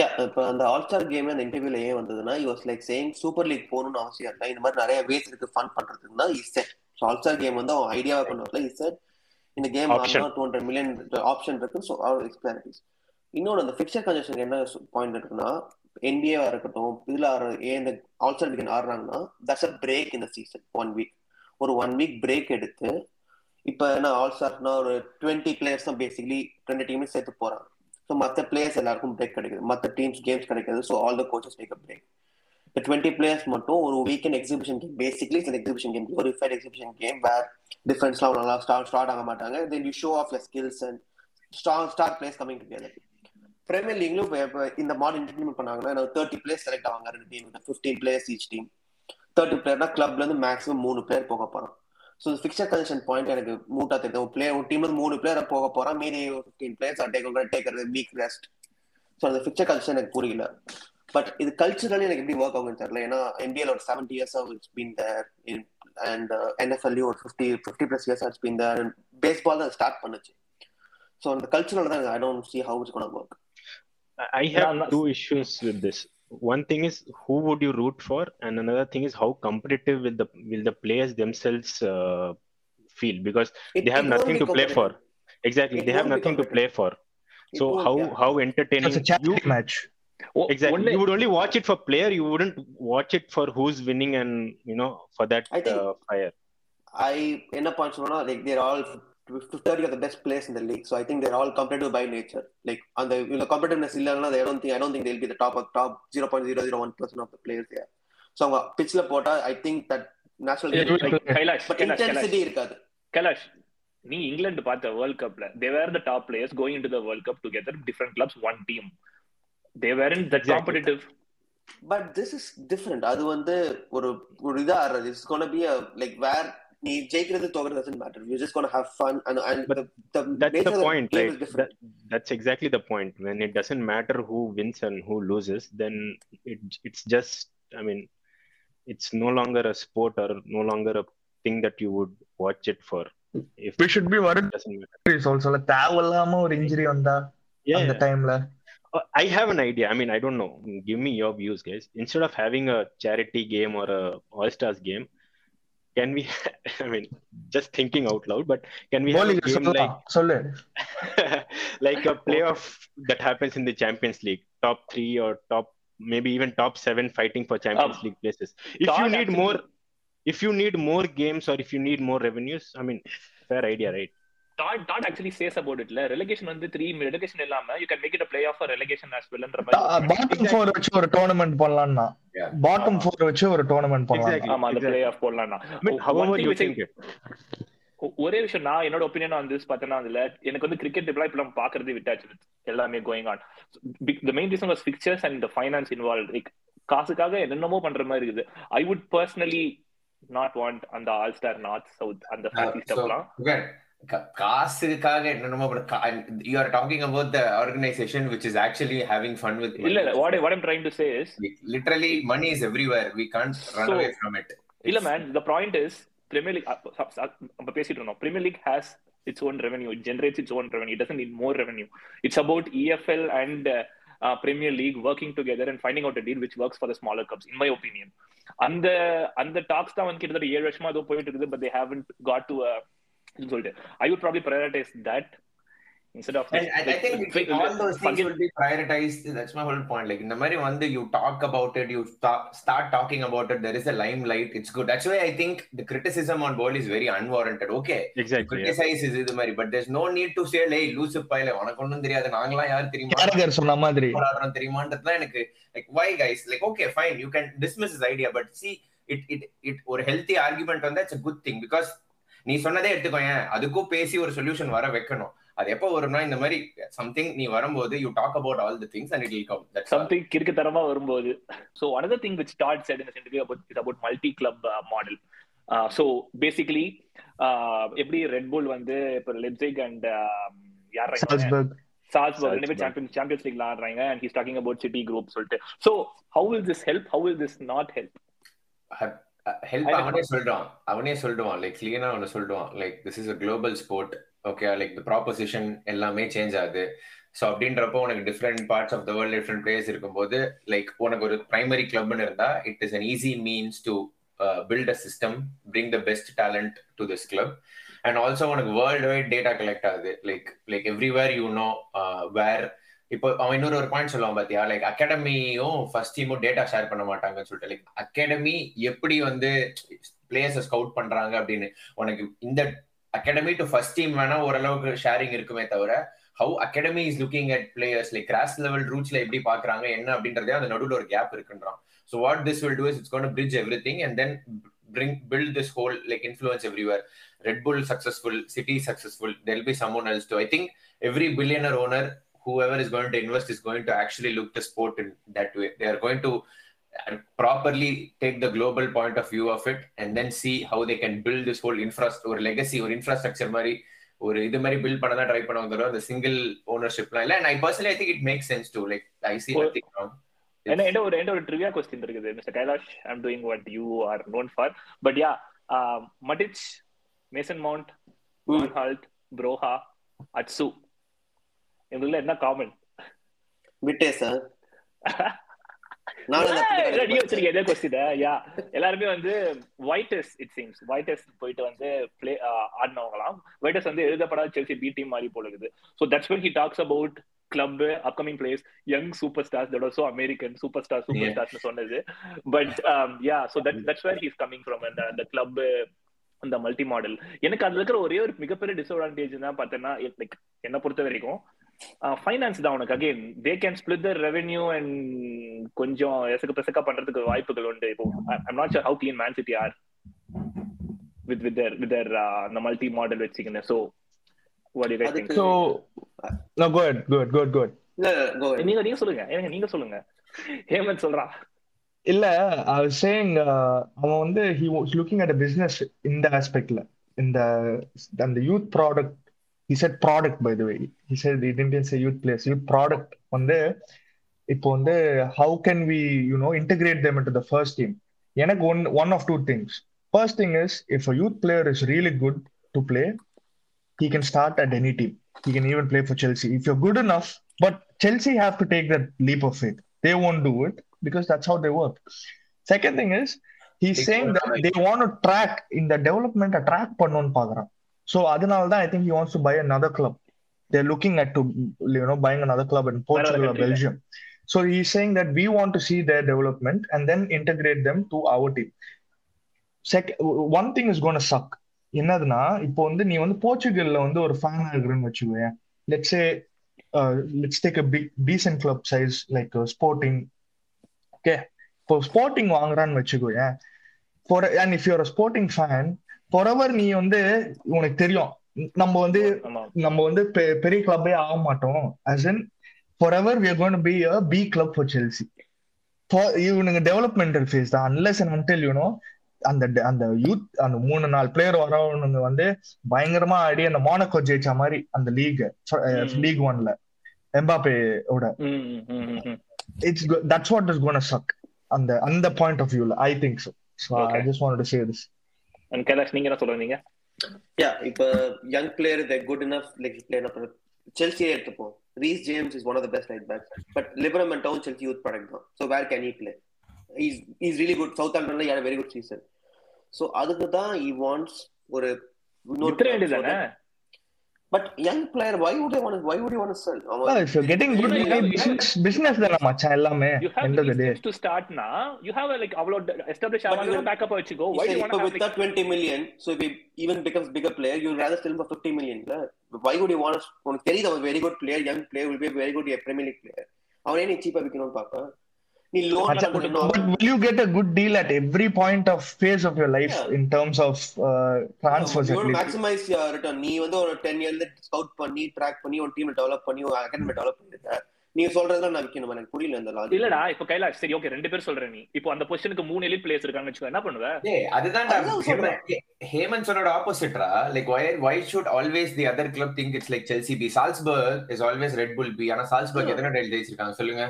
yeah இப்போ அந்த all star game அந்த இன்டர்வியூல ஏன் வந்ததுன்னா you was like saying super league போகணும்னு அவசியம் இல்லை. இந்த மாதிரி நிறைய வேஸ் இருக்கு ஃபன் பண்றதுக்கு தான் is set so all star game வந்து அவன் ஐடியாவை கொண்டு வரல. இஸ் செட் இந்த game. Two hundred million option இருக்கு ஸோ அவர் எக்ஸ்பிளாரிட்டிஸ் இன்னொன்று அந்த ஃபிக்சர் கன்ஜெக்ஷன் என்ன பாயிண்ட் இருக்குன்னா என்பிஏவா இருக்கட்டும் இதுல ஆடுற- ஏன் இந்த ஆல் ஸ்டார் வீக்கெண்ட் ஆடுறாங்கன்னா தட்ஸ் அ பிரேக் இந்த சீசன் ஒன் வீக் ஒரு ஒன் வீக் பிரேக் எடுத்து இப்போ என்ன ஆல் ஸ்டார்னா ஒரு டுவெண்ட்டி பிளேயர்ஸ் தான் பேசிக்கலி ரெண்டு டீமும் சேர்த்து போறாங்க. ஸோ மற்ற பிளேயர்ஸ் எல்லாருக்கும் பிரேக் கிடைக்குது. மற்ற டீம்ஸ் கேம்ஸ் கிடைக்காது. So all the coaches take a break இந்த டுவெண்ட்டி பிளேயர்ஸ் மட்டும் ஒரு weekend exhibition game basically it's exhibition game ஒரு ஃபைட் எக்ஸிபிஷன் கேம் வேர் டிஃபரன்ஸ்லாம் நல்லா ஸ்டார்ட் ஸ்டார்ட் ஆக மாட்டாங்க. Then you show off your skills and star star players coming together premier லீக்லயும் இப்போ இந்த மாடல் இம்ப்ளிமெண்ட் பண்ணாங்கன்னா தேர்ட்டி பிளேயர் செலக்ட் ஆவாங்க ரெண்டு team fifteen players each team thirty பிளேயர்னா கிளப்ல இருந்து மேக்ஸிமம் மூணு பிளேயர் போக போறோம் ஸோ ஃபிக்சர் கன்ஜெக்ஷன் பாயிண்ட் எனக்கு மூட்டா தெரியுது. ஒரு பிளேயர் ஒரு டீம்ல மூணு பிளேயர் போக போறான். மீதி fifteen players take take a week rest so அந்த ஃபிக்சர் கல்ச்சர் எனக்கு புரியல. பட் இது கல்ச்சரலி எனக்கு எப்படி ஒர்க் ஆகும்னு தெரியல. ஏன்னா NBA ஒரு seventy years it's been there and NFL ஒரு fifty fifty plus years it's been there baseball தான் ஸ்டார்ட் பண்ணுச்சு. ஸோ அந்த கல்ச்சரில் தான் I don't see how it's gonna work I have two issues with this. One thing is who would you root for, and another thing is how competitive will the will the players themselves uh, feel because it, they have nothing to play for. Exactly, it they have nothing to play for. So how yeah. how entertaining? It's a you, match. Well, exactly. Only, you would only watch it for player. You wouldn't watch it for who's winning and you know for that I think, uh, fire. I in a punch, like they're all all thirty of the best players இந்த league so I think they're all competitive by nature like அந்த இந்த கம்பேட்டிவ்னஸ் இல்லைன்னா I don't think I don't think they'll be the top top zero point zero zero one percent of the players so அவங்க பிச்சில் போட்டா I think that national Kailash but intensity இருக்காது. கைலாஷ் நீ இங்கிலாந்து பார்த்த வேர்ல்ட் கப்ல they were the top players going to the world cup together different clubs one team they were in that. Competitive but this is different அது வந்து ஒரு ஒரு இதா it's gonna be like where நீ ஜெயிக்கிறது தோக்கிறது doesn't matter you just gonna have fun and and But the, the That's nature the of point, game right? is different That, that's exactly the point. When it doesn't matter who wins and who loses, then it it's just I mean, it's no longer a sport or no longer a thing that you would watch it for. If we should be worried it doesn't matter. Also தேவையில்லாம ஒரு injury வந்தா Yeah, அந்த டைம்ல Uh, I have an idea. I mean, I don't know. Give me your views, guys. Instead of having a charity game or a All Stars game, can we i mean just thinking out loud but can we have a game like like a playoff that happens in the champions league top 3 or top maybe even top 7 fighting for champions league places? If you need more if you need more games or if you need more revenues i mean fair idea right? Todd, Todd actually says about it. Relegation வந்து three relegation இல்லாம you can make it a playoff for relegation as well ன்ற மாதிரி. Bottom four வச்சு ஒரு tournament பண்ணலாம்னா Yeah. Bottom four வச்சு ஒரு tournament பண்ணலாம் Exactly. ஆமா அந்த. பிளே ஆஃப் போடலாம்னா ஒரே விஷயம் நான் என்னோட ஒப்பீனியன் வந்து பார்த்தேன்னா அதுல எனக்கு வந்து கிரிக்கெட் இப்பெல்லாம் இப்பெல்லாம் பாக்குறதே விட்டாச்சு எல்லாமே going on the main reason was fixtures and finance involve like காசுக்காக என்னென்னமோ பண்ற மாதிரி இருக்குது. I would personally not want அந்த ஆல் ஸ்டார் நார்த் சவுத் அந்த ஃபேன்சி so, ஸ்டப்லாம் காசுக்காக என்னென்னமோ you are talking about the organisation which is actually having fun with இல்ல what what I'm trying to say is literally money is everywhere we can't run away from it இல்ல man the point is premier league நம்ம பேசிட்டு இருந்தோம். Premier league has its own revenue it generates its own revenue doesn't need more revenue it's about EFL and premier league working together and finding out deal which works for the smaller clubs in my opinion அந்த அந்த tax தான் வந்து கிட்டத்தட்ட ஏழு வருஷமா போயிட்டு இருக்குது but they haven't got to சொல்லிட்டு I would probably prioritise that instead of And I, I think it- all those things will be prioritized. That's my whole point. Like the Mari one, you talk about it, you ta- start talking about it. There is a limelight. It's good. That's why I think the criticism on ball is very unwarranted. Okay, Exactly. criticize is இது மாதிரி, but there's no need to say, "Hey, லூசு பையல உனக்கு ஒண்ணும் தெரியாது நாங்களாம் யார் தெரியுமா Carragher சொன்ன மாதிரி போராடுறோம் தெரியுமான்றது தான் எனக்கு like why guys like okay fine you can dismiss this idea but see it it it ஒரு healthy argument வந்து it's a good thing because நீ சொன்னதே எடுத்துக்கோயேன். அதுக்கும் பேசி ஒரு சொல்யூஷன் வர வைக்கணும். அது எப்போ வரும்னா இந்த மாதிரி சம்திங் நீ வரும்போது you talk about all the things and it will come that's something கிறுக்குத்தனமா வரும்போது. So another thing which Todd said in this interview about is about multi club uh, model. Uh, so basically uh, எப்படி red புல் வந்து இப்போ Leipzig and யார் Salzburg Salzburg ரெண்டு பேர் Salzburg. Champions champions லீக்ல ஆடுறாங்க and he's talking about City Group சொல்லிட்டு. So how will this help? How will this not help? Help அவனே சொல்லிடுவான் அவனே சொல்லிடுவான் லைக் கிளியரா அவனை சொல்லிடுவான் like this is a global sport okay like the proposition எல்லாமே சேஞ்ச் ஆகுது. ஸோ அப்படின்றப்போ உனக்கு different parts of the world different players இருக்கும்போது லைக் உனக்கு ஒரு பிரைமரி கிளப்னு இருந்தா it is an easy means to build a system bring the best talent to this club and also உனக்கு வேர்ல்டு வைட் டேட்டா கலெக்ட் ஆகுது like like everywhere you know where இப்போ அவன் இன்னொரு ஒரு பாயிண்ட் சொல்லுவான் பாத்தியா? லைக் அகாடமியும் ஃபர்ஸ்ட் டீமும் டேட்டா ஷேர் பண்ண மாட்டாங்கன்னு சொல்லிட்டு. லைக் அகாடமி எப்படி வந்து பிளேயர்ஸை ஸ்கவுட் பண்றாங்க அப்படின்னு? உனக்கு இந்த அகாடமி டு ஃபர்ஸ்ட் டீம் வேணா ஓரளவுக்கு ஷேரிங் இருக்குமே தவிர how academy is looking at players like grass level ரூட்ஸ்ல எப்படி பாக்குறாங்க என்ன அப்படின்றதே அந்த நடுவில் ஒரு gap இருக்குன்றான். So what this will do is it's gonna bridge everything and then bring this whole like like influence Red Bull bull City city successful be someone else too I think every billionaire owner whoever is going to invest is going to actually look the sport in that way they are going to uh, properly take the global point of view of it and then see how they can build this whole infrastructure or legacy or infrastructure மாதிரி ஒரு இது மாதிரி build பண்ண தான் try பண்ணுவாங்க தவிர அந்த single ஓனர்ஷிப்லாம் இல்ல and I personally I think it make sense to like I see nothing wrong என்ன என்ன ஒரு என்ன ஒரு ட்ரிவியா கொஸ்டின் இருக்குது Mister Kailash I'm doing what you are known for but yeah மடிச் Mason Mount Hall Broja அட்சு இவங்கள என்ன common விட்டே சார் எல்லாருமே வந்து ஒயிட்டஸ் இட் சீம்ஸ் ஒயிட்டஸ் போயிட்டு வந்து பிளே ஆடினவங்களாம். ஒயிட்டஸ் வந்து எழுதப்படாத செல்சி பி டீம் மாதிரி போல இருக்குது. So that's when he talks about club upcoming players young super stars that also American super star super. Stars சொன்னது but yeah so that that's where he's coming from அந்த அந்த club அந்த multi model எனக்கு அதுல இருக்கிற ஒரே ஒரு மிகப்பெரிய டிஸ்அட்வான்டேஜ் தான் பார்த்தேன்னா லைக் என்ன பொறுத்த வரைக்கும் ஃபைனான்ஸ் தான் உனக்கு. Again they can split the revenue and கொஞ்சம் எசக்கு பெசக்கா பண்றதுக்கு வாய்ப்புகள் உண்டு. இப்போ I'm not sure how clean Man City are with with their with their அந்த மல்டி மாடல் வச்சுக்கின்னு. ஸோ வாட் யூ கைஸ் அதுக்கு- So, no, good, good, good, good. இல்ல, go ahead. நீங்க நீங்க சொல்லுங்க. எனக்கு நீங்க சொல்லுங்க. ஹேமந்த் சொல்றா. இல்ல I was saying uh, அவன் வந்து he was looking at a business இந்த aspectல. இந்த அந்த youth product he said product by the way he said he didn't say youth players youth product வந்து இப்போ வந்து how can we you know integrate them into the first team எனக்கு one one of two things first thing is if a youth player is really good to play he can start at any team. He can even play for Chelsea. If you're good enough, but Chelsea have to take that leap of faith. They won't do it because that's how they work. Second thing is, he's They saying don't that like- they want to track in the development track பண்ணணும்னு பாக்குறான் so அதனால தான் I think he wants to buy another club. They're looking at to you know buying another club in Portugal or country, Belgium. So he's saying that we want to see their development and then integrate them to our team. Second, one thing is going to suck. என்னதுன்னா இப்போ வந்து நீ வந்து போர்ச்சுகல்ல வந்து ஒரு fan இருக்கிறன்னு வச்சுக்கோயேன் let's let's take a big decent club size like Sporting okay இப்போ ஸ்போர்ட்டிங் வாங்குறான்னு வச்சுக்கோயேன் for and if you're Sporting fan forever நீ வந்து உனக்கு தெரியும். நம்ம வந்து நம்ம வந்து பெ- பெரிய கிளப்பே ஆக மாட்டோம். As in forever we are going to be a B club for Chelsea. For இவனுங்க டெவலப்மெண்டல் ஃபேஸ் தான். Unless and until you know அந்த அந்த யூத் அந்த மூணு நாலு பிளேயர் வரவனுங்க வந்து பயங்கரமா ஆடி அந்த மோனக்கோ ஜெயிச்ச மாதிரி அந்த லீக். லீக் ஒன்ல ம். It's that's what is gonna suck அந்த அந்த பாயிண்ட் ஆஃப் வியூல I think so so I. Just want to say this And Kailash நீங்க என்ன சொல்றீங்க யா இப்ப young player they good enough like player செல்சியே எடுத்துப்போம். Reece James is one of the best right back but லிபரமெண்டாவும் Chelsea youth product தான். So where can he play is is really good south ஆம்டன்ல யார் very good season so அதுக்கு தான் ஈ wants ஒரு வேண்டியதானே but young player why would want why would want sell if you're getting good You know, you business business தானே மச்சான் எல்லாமே to start na you have a like அவ்வளவு established But ஆகாத you- backup வச்சுக்கோ have with like, that 20 million so if he even becomes bigger player you'd rather sell him for 50 million இல்ல why would you want to உனக்கு தெரியுது அவன் very good player young player will be a very good premier league player அவனே நீ சீப்பா விக்கணும்னு பாப்ப நீ loan But will you get a good deal at every point of phase of your life Yeah. in terms of uh, transfers நீ வந்து ஒரு 10 இயர்ல ஸ்கவுட் பண்ணி ட்ராக் பண்ணி ஒரு டீம் டெவலப் பண்ணி ஒரு அகாடமி டெவலப் பண்ணிருக்க. நீங்க சொல்றதெல்லாம் நான் விக்கணும்? எனக்கு புரியல இந்த லாஜிக் இல்லடா இப்ப கைலாஷ் சரி ஓகே ரெண்டு பேர் சொல்ற நீ. இப்போ அந்த பொசிஷனுக்கு மூணு எலிட் பிளேயர்ஸ் இருக்காங்கன்னு வச்சுக்கோ என்ன பண்ணுவ? ஏய் அதுதான். ஹேமந்த் சொன்னோட ஆப்போசிட்ரா like why why should always the other club think it's like Chelsea B? Salzburg is always Red Bull B. ஆனா Salzburg Yeah. எத்தனை டைட்டில் ஜெயிச்சிருக்காங்க? சொல்லுங்க.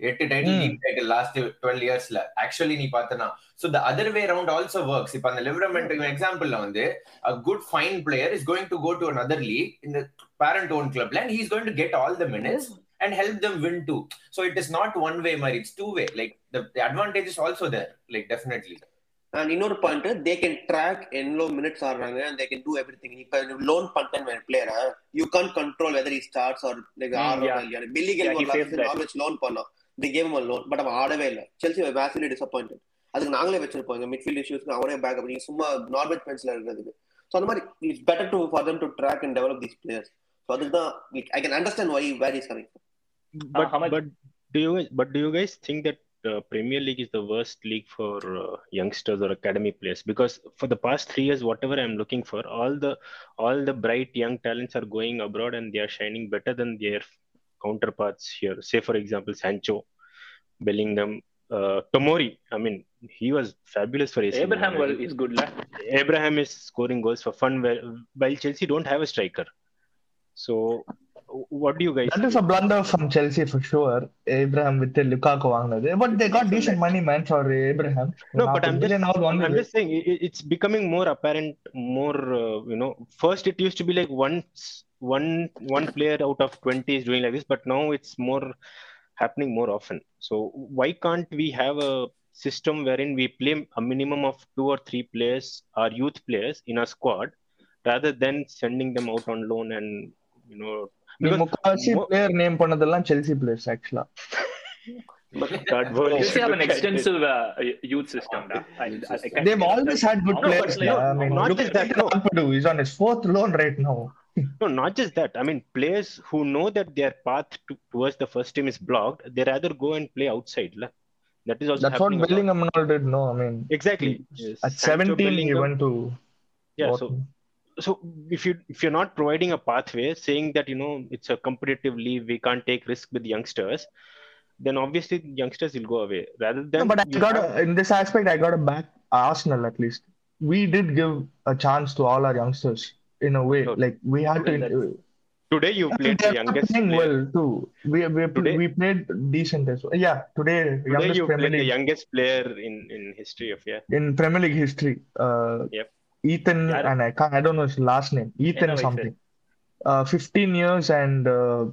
எட்டு title Hmm. League title last 12 இயர்ஸ்ல ஆக்சுவலி நீ பார்த்தனா so the other way around also works இப்ப அந்த லிவரமெண்ட் எக்ஸாம்பிள்ல வந்து a good fine player is going to go to another league in the parent owned club and he's going to get all the minutes and help them win too so it is not one way Mari, it's two way like the, the advantage is also there like definitely and இன்னொரு point they can track எவ்வளோ minutes ஆடுறாங்க and they can do everything இப்ப loan பண்ணிட்டேன் பிளேயரை you can't control whether he starts or like Mm, ஆடுறா yeah. இல்லையா Billy Yeah, he came faced that. Norwich loan பண்ணோம் the game loan but அவன் ஆடவே இல்லை செல்சி மேசிலி டிசப்பாயிண்டட் அதுக்கு நாங்களே வச்சிருப்போம் எங்க மிட்ஃபீல்ட் இஷ்யூஸ்க்கு அவனே பேக் நீங்க சும்மா நார்வெஜ் பென்ஸ்ல இருக்கிறதுக்கு ஸோ அந்த மாதிரி it's better to for them to track and develop these players so அதுக்கு தான் I can understand why where is coming But Hamad- but do you guys but do you guys think that uh, Premier League is the worst league for uh, youngsters or academy players? Because for the past three years, whatever I'm looking for, all the all the bright young talents are going abroad and they are shining better than their counterparts here. Say for example, Sancho, Bellingham, uh, Tomori. I mean, he was fabulous for AC Abraham is good la Abraham is scoring goals for fun, while Chelsea don't have a striker. So, what do you guys? That is a blunder from Chelsea for sure. Abraham with the Lukaku வாங்கினது. But they got decent money, man, for Abraham. No, but I'm just, million out one I'm just saying it, it's becoming more apparent. More, uh, you know, first it used to be like once one one player out of 20 is doing like this, but now it's more happening more often. So why can't we have a system wherein we play a minimum of two or three players or youth players in a squad rather than sending them out on loan and you know நீ because முக்காவாசி player name பண்ணதெல்லாம் Chelsea players ஆக்சுவலா should have an extensive uh, youth system da I, I, I They've always had good No, players. yeah. I mean, not look just at that, no. He's on his fourth loan right now. No, not just that. I mean, players who know that their path to, towards the first team is blocked, they rather go and play outside. la. That is also That's what. Bellingham and all did. No, I mean, Exactly. Yes. at Sancho 17 he Bellingham- went to. Yeah. So, Dortmund. So if you if you're not providing a pathway, saying that you know it's a competitive league, we can't take risk with youngsters, then obviously youngsters will go away. Rather than No, but I got have- to, in this aspect, I got a back Arsenal at least. We did give a chance to all our youngsters in a way. Sure. Like we had to. Today you played the youngest playing player. well too. We we Today- we played decent as well. Yeah, today, Today youngest you Premier played the youngest player in in history of yeah. in Premier League history. Uh, Yep. Ethan Yaru? and I can't I don't know his last name. Ethan Enna vayasu? something. Uh, 15 years and uh,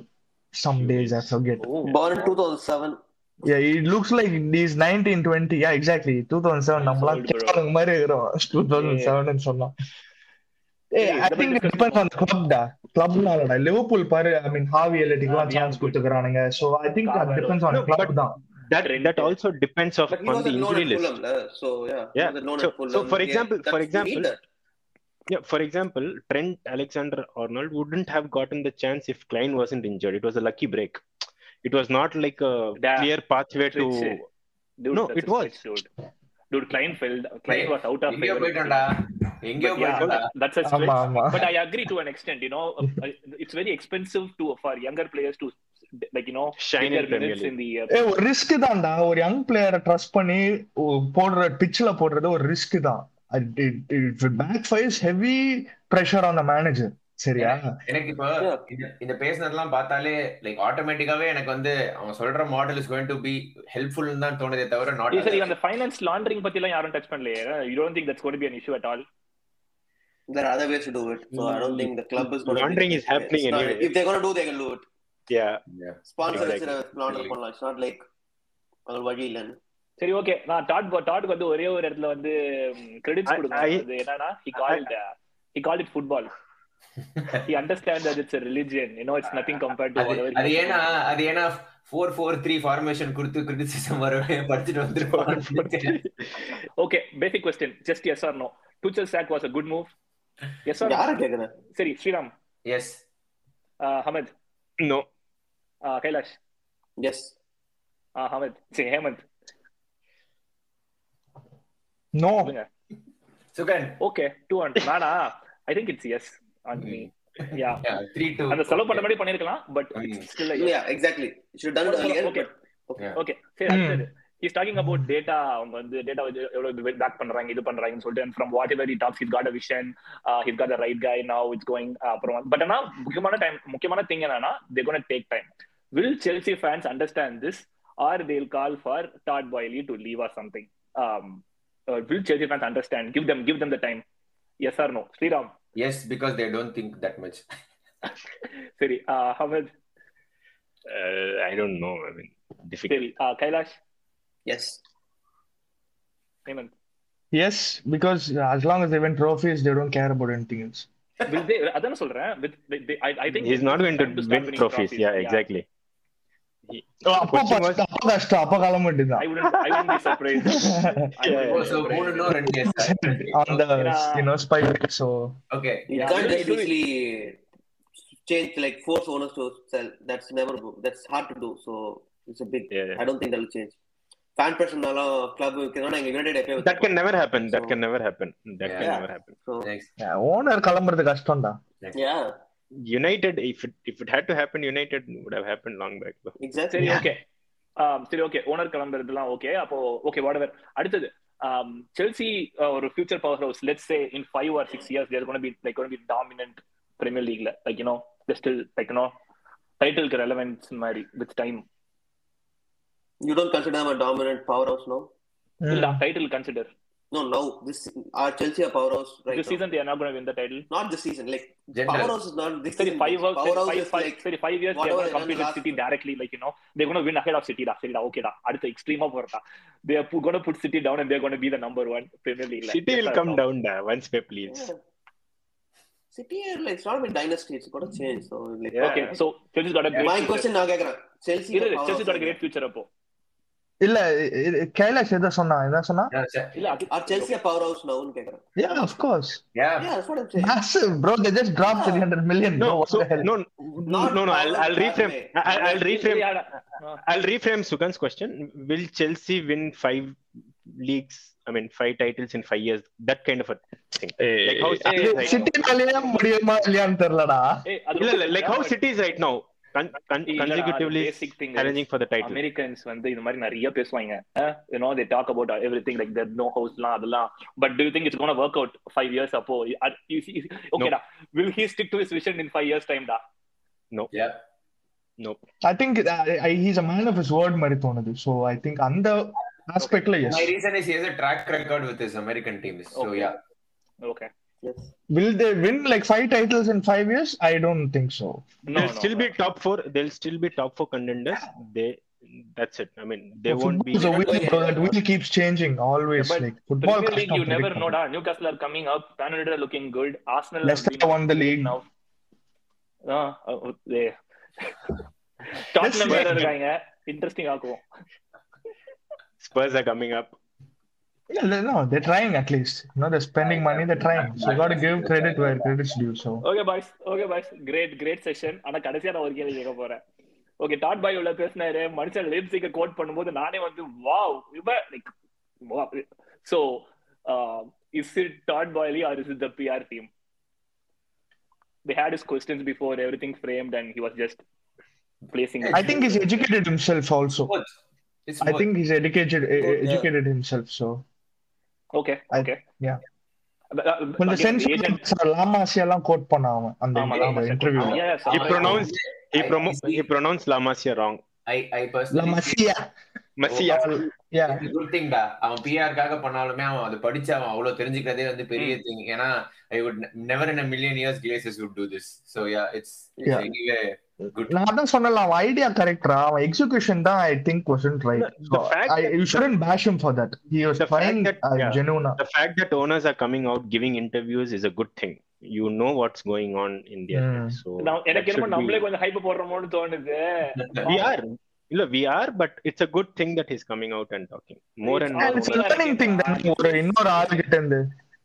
some days I forget. Oh. Born in 2007. Yeah, it looks like he's 19, 20. Yeah, exactly. 2007 He's நம்மளாம் old, bro. கேட்கறவங்க மாதிரி இருக்கிறோம் 2007 ன்னு சொன்னா ஏய் சரி, I double think discussion depends on club டா கிளப்னாலடா Liverpool பாரு ஐ மீன் ஹாவி எலட்டிக்லாம் Ah, chance yeah, கொடுத்துக்கறானுங்க so I think Carvalho. That depends on No, club but- தான் that that also depends of, on the injury list. Fulham, so yeah, yeah. So, so, for example, yeah, for example, yeah, for example, Trent Alexander Arnold wouldn't have gotten the chance if Klein wasn't injured. It was a lucky break. It was not like a clear pathway to. Eh. Dude, no, it was. Dude. dude, Klein fell. Klein was out of favor. Yeah, that's a stretch. But I agree to an extent. You know, uh, it's very expensive to for younger players to like you know Shine get in their Premier minutes League. in the uh, ஏ ஒரு risk தான்டா ஒரு young பிளேயரை trust பண்ணி போடுற பிட்ச்ல போடுறது ஒரு ரிஸ்க் தான் back face heavy pressure on the manager சரியா எனக்கு இப்போ. இந்த- பேசுனதெல்லாம் பார்த்தாலே லைக் ஆட்டோமேட்டிக்காவே எனக்கு வந்து அவன் சொல்ற model is going to be helpful தான் தோணுதே தவிர நாட் சரி அந்த ஃபைனான்ஸ் லாண்டரிங் பத்தி எல்லாம் யாரும் டச் பண்ணலையே you don't think that's got be an issue at all There are other ways to do it. So I don't think the club is going to. Laundering is happening anyway. If they're going to do, they can do it. Yeah. Sponsor Exactly. வச்சு launder பண்ணலாம். It's not like அது வழி இல்லைன்னு. சரி okay நான் dot டாட்க்கு வந்து ஒரே ஒரு இடத்துல வந்து கிரெடிட்ஸ் கொடுக்கணும் அது என்னன்னா he called uh, he called it football he understands that it's a religion you know it's nothing compared to அது whatever அது he- ஏன்னா அது ஏன்னா ஃபோர் ஃபோர் த்ரீ ஃபார்மேஷன் கொடுத்து கிரிட்டிசிசம் வரவே படிச்சுட்டு okay basic question just yes or no Tuchel sack was a good move yes or no யாரை கேக்குறேன்? சரி Sriram yes uh, Hamad No. uh, Kailash Yes. uh, Hamad சரி Hemant no Sugan okay two one நானா I think it's yes on me yeah three two அந்த செலவு பண்ண மாதிரி பண்ணிருக்கலாம் but. Still Yeah, exactly. You should have done it earlier. Okay. but- okay. Okay சரி he's talking about data அவங்க வந்து data எவ்வளவு பேக் பண்றாங்க இது பண்றாங்கன்னு சொல்லிட்டு from whatever talks he's got a vision he's got the right guy now it's going அப்புறம் but ஆனா முக்கியமான டைம் முக்கியமான திங் என்னன்னா they gonna take time Will Chelsea fans understand this or they'll call for Todd Boehly to leave or something will Chelsea fans understand give them give them the time yes or no Sriram yes because they don't think that much சரி Hamad Uh, I don't know. I mean, difficult. சரி Kailash Yes. Hemant yes because as long as they win trophies they don't care about anything else Will they, அதான் சொல்றேன் with, with, they, I, I think He's not going to time to start win winning trophies. Yeah, exactly. He- அப்போ question was- அப்போ கஷ்டம் அப்போ காலம் I மட்டும்தான் wouldn't I wouldn't be surprised. I Yeah, wouldn't change, like, force owners to sell. That's never good. That's hard to do. So it's a big. Yeah, yeah. I don't think that'll change. Fan personனாலும் club இருக்குன்னா எங்க United எப்பயோ That can never happen. That So- can never happen. That can Yeah. never happen. So next owner கிளம்புறது கஷ்டம்டா yeah, United, if it if it had to happen, United would have happened long back. Though. exactly. சரி okay சரி okay owner கிளம்புறதுலாம் okay அப்போ okay what அடுத்தது Chelsea ஒரு future powerhouse let's say in five or six years they gonna be like gonna be dominant Premier லீக்ல like you know still like you know டைட்டிலுக்கு relevance மாதிரி with time You don't consider them a dominant powerhouse now? இல்ல title consider No, now this are Chelsea a powerhouse right this now? season they are not going to win the title Not this season. Like General. powerhouse is not this season. five years powerhouse five is five like சரி five years they are going to they compete with City directly like you know they're going to win ahead of City டா சரிடா ஓகேடா அடுத்து எக்ஸ்ட்ரீமா போறடா they are going to put City down and they're going to be the number one Premier League City will come down da, once Pep leaves. Yeah. City like it's not been dynasty. It's got to change. So like Yeah. okay so Chelsea's got a great my future. question கேக்குறேன் Chelsea Chelsea's got a great future அப்போ இல்ல கைலாஷ் எதை சொன்னா என்ன சொன்னா இல்ல கேக்குறேன். யா bro they just dropped 300 million bro No, what so the hell no, Not no, no. I'll, powerhouse I'll that reframe. way. I'll, I'll reframe. இல்ல, uh, I'll reframe Sugan's question. Will Chelsea win five leagues? I mean, five titles in five years. That kind of a thing. Like how eh, eh, முடியுமா இல்லையான்னு தெரியலடா இல்ல, இல்ல, like how City is right now, is, challenging for the title. Americans வந்து இந்த மாதிரி நிறைய பேசுவாங்க you know they talk about everything like there's no ஹவுஸ்லாம் அதெல்லாம் but do you think it's going to work out five years அப்போ ஓகேடா will he stick to his vision in five years time டா Yeah. Nope. I think uh, I, he's a man of his word மாதிரி தோணுது so I think அந்த aspectல yes My reason is he has a track record with his American teams. So Okay. yeah. Okay. Yes. will they win like five titles in five years I don't think so No, they'll no, still no. be top four. They'll still be top four contenders. They. That's it. I mean, they So won't be. football's a wheel, bro. That wheel keeps changing always. But like football, Premier League, custom you never predict know. பண்ண. Da. Newcastle are coming up. Man United are looking good. Arsenal Leicester have been won the league. now. Ah, uh, they. Tottenham வேற இருக்காங்க interesting ஆக்குவோம் Spurs are coming up. Yeah, they- no, they're trying at least. You know, they're spending money. They're trying. So you got to give credit where credit's due. So okay boys okay boys great great session ஆனா கடைசியா நான் ஒரு கேள்வி கேட்க போறேன் okay Todd boy உள்ள பேசினாரு மனுஷன் லிப்ஸிக்க கோட் பண்ணும்போது நானே வந்து வாவ் இவ like so is it that Bailey or is it the PR team they had his questions before everything framed and he was just placing it. I think he's educated himself also. Both. It's I both. think he's educated e- Both, yeah. educated himself. So uh, கொஞ்சம் agent- sense La Masia எல்லாம் quote பண்ண அவன் அந்த wrong. I, I personally La Masia Masia. Yeah good thing டா அவன் பிஆர்க்காக பண்ணாலுமே அவன் அதை படிச்சு அவன் அவ்வளவு தெரிஞ்சுக்கிறதே வந்து பெரிய திங் ஏன்னா I would never in a million years Glazers would do this so yeah it's it's Yeah. anyway good நான் அதான் சொன்னல அவன் ஐடியா கரெக்டா அவன் எக்ஸிகியூஷன் தான் I think wasn't right The- so the fact I, you shouldn't bash him for that he was The fine that- uh, yeah. genuine The fact that owners are coming out giving interviews is a good thing. You know what's going on in their Mm. head. So நான் எனக்கு என்னமோ நம்மளே கொஞ்சம் hype போடுறோமோன்னு தோணுது we are. No, we are, but it's a good thing that he's coming out and talking more and And more. it's learning thing தான் ஒரு இன்னொரு ஆள் கிட்ட இருந்து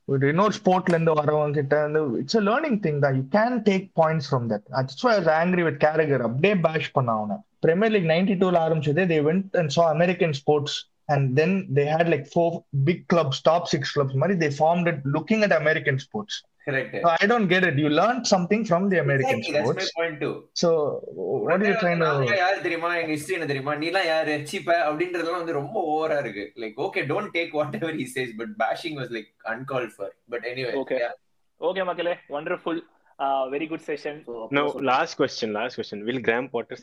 இன்னொரு ஸ்போர்ட்ல இருந்து வரவங்க கிட்ட இருந்து இட்ஸ் a learning thing தான் you can take points from that that's why I was angry with Carragher அப்படியே பேஷ் பண்ண அவனை பிரீமியர் லீக் நைன்டி டூல ஆரம்பிச்சது they went and saw American sports and then they had like four big clubs top six clubs மாதிரி they formed it looking at American sports correct so I don't get it you learned something from the American Exactly, that's my sports point too so what are you trying to யாரு தெரியுமா எங்க history என்ன தெரியுமா நீலாம் யாரு சீப்ப அப்படின்றதெல்லாம் வந்து ரொம்ப ஓவரா இருக்கு like okay don't take whatever he says but bashing was like uncalled for but anyway Okay. Okay மக்களே wonderful very good session No, last question. Last question. Will Graham Potter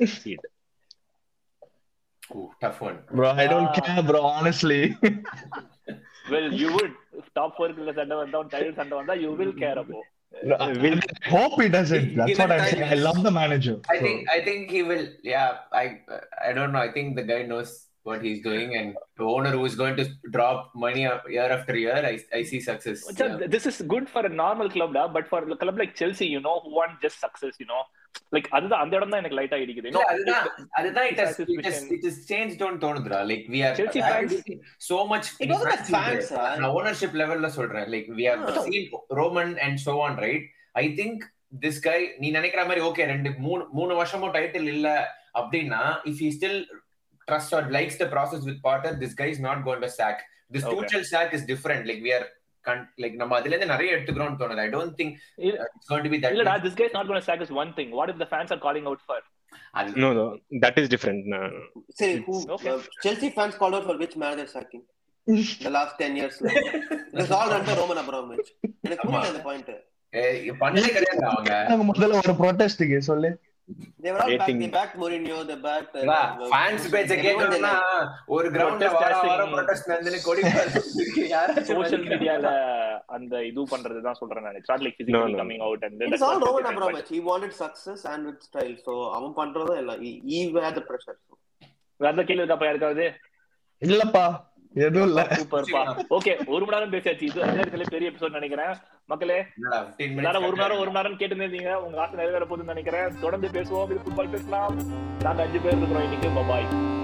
succeed? Tough one bro I don't Ah. care bro honestly well you would top ஃபோர்க்குள்ள சண்டை வந்தா title சண்டை வந்தா you will care அப்போ Will hope he doesn't. That's Given what I'm time, saying. I love the manager. I think I think he will. Yeah, I I don't know. I think the guy knows what he's doing, and the owner who is going to drop money year after year, I I see success. Yeah. This is good for normal கிளப்டா but for club like Chelsea you know who want just success you know like அதுதான் அந்த இடம் தான் எனக்கு லைட்டா இடிக்குது இல்ல, அதுதான் அதுதான் it has Success it has it has changed on தோணுதுடா like we are Chelsea fans- so much It wasn't the fans. நான் ownership levelல சொல்றேன் like we have No. seen Roman and so on right I think this guy நீ நினைக்கிற மாதிரி okay ரெண்டு மூணு மூணு வருஷமும் title இல்ல அப்படின்னா if he still trusts or likes the process with Potter this guy is not going to sack this Okay. Tuchel sack is different like we are like நம்ம அதுல இருந்து நிறைய எடுத்துக்கிறோம்னு தோணுது I don't think இல்ல- uh, it's going to be that இல்லடா this guy is not going to sack is one thing what if the fans are calling out for அது- no, no, that is different. No. Say, who, Okay. uh, Chelsea fans called out for which manager sacking? the last 10 years. It was all under Roman Abramovich. எனக்கு புரியல அந்த point ஏய், பண்ணதே கிடையாது அவங்க முதல்ல ஒரு ப்ரொட்டஸ்டுக்கு சொல்லு they were all back they backed Mourinho they backed uh, fans பேச்ச கேட்கணும்னா ஒரு கிரவுண்ட்ல Protest வார வாரம் casting. ப்ரொடெஸ்ட் நடந்துன்னு கொடி யாராச்சும் சோஷியல் வந்து- மீடியால அந்த இது பண்றது தான் சொல்றேன் நான் it's not like he wanted success and with style so அவன் பண்றதும் had the pressure so. வேற கேள்வி இருக்காப்பா யாருக்காவது இல்லப்பா எதுவும் இல்ல. சூப்பர்ப்பா. ஓகே ஒரு மணி நேரம் பேசியாச்சு. இது அமெரிக்கால பெரிய எபிசோட் நினைக்கிறேன். மக்களே என்னடா, 15 minutes எல்லாரும் ஒரு மணி நேரம் ஒரு மணி நேரம் கேட்டு இருந்தீங்க உங்க ஆசை நிறைவேற போகுதுன்னு நினைக்கிறேன். தொடர்ந்து பேசுவோம். இது ஃபுட்பால் பேசலாம். நாங்க அஞ்சு பேர் இருக்கிறோம் இன்னைக்கு. பாய்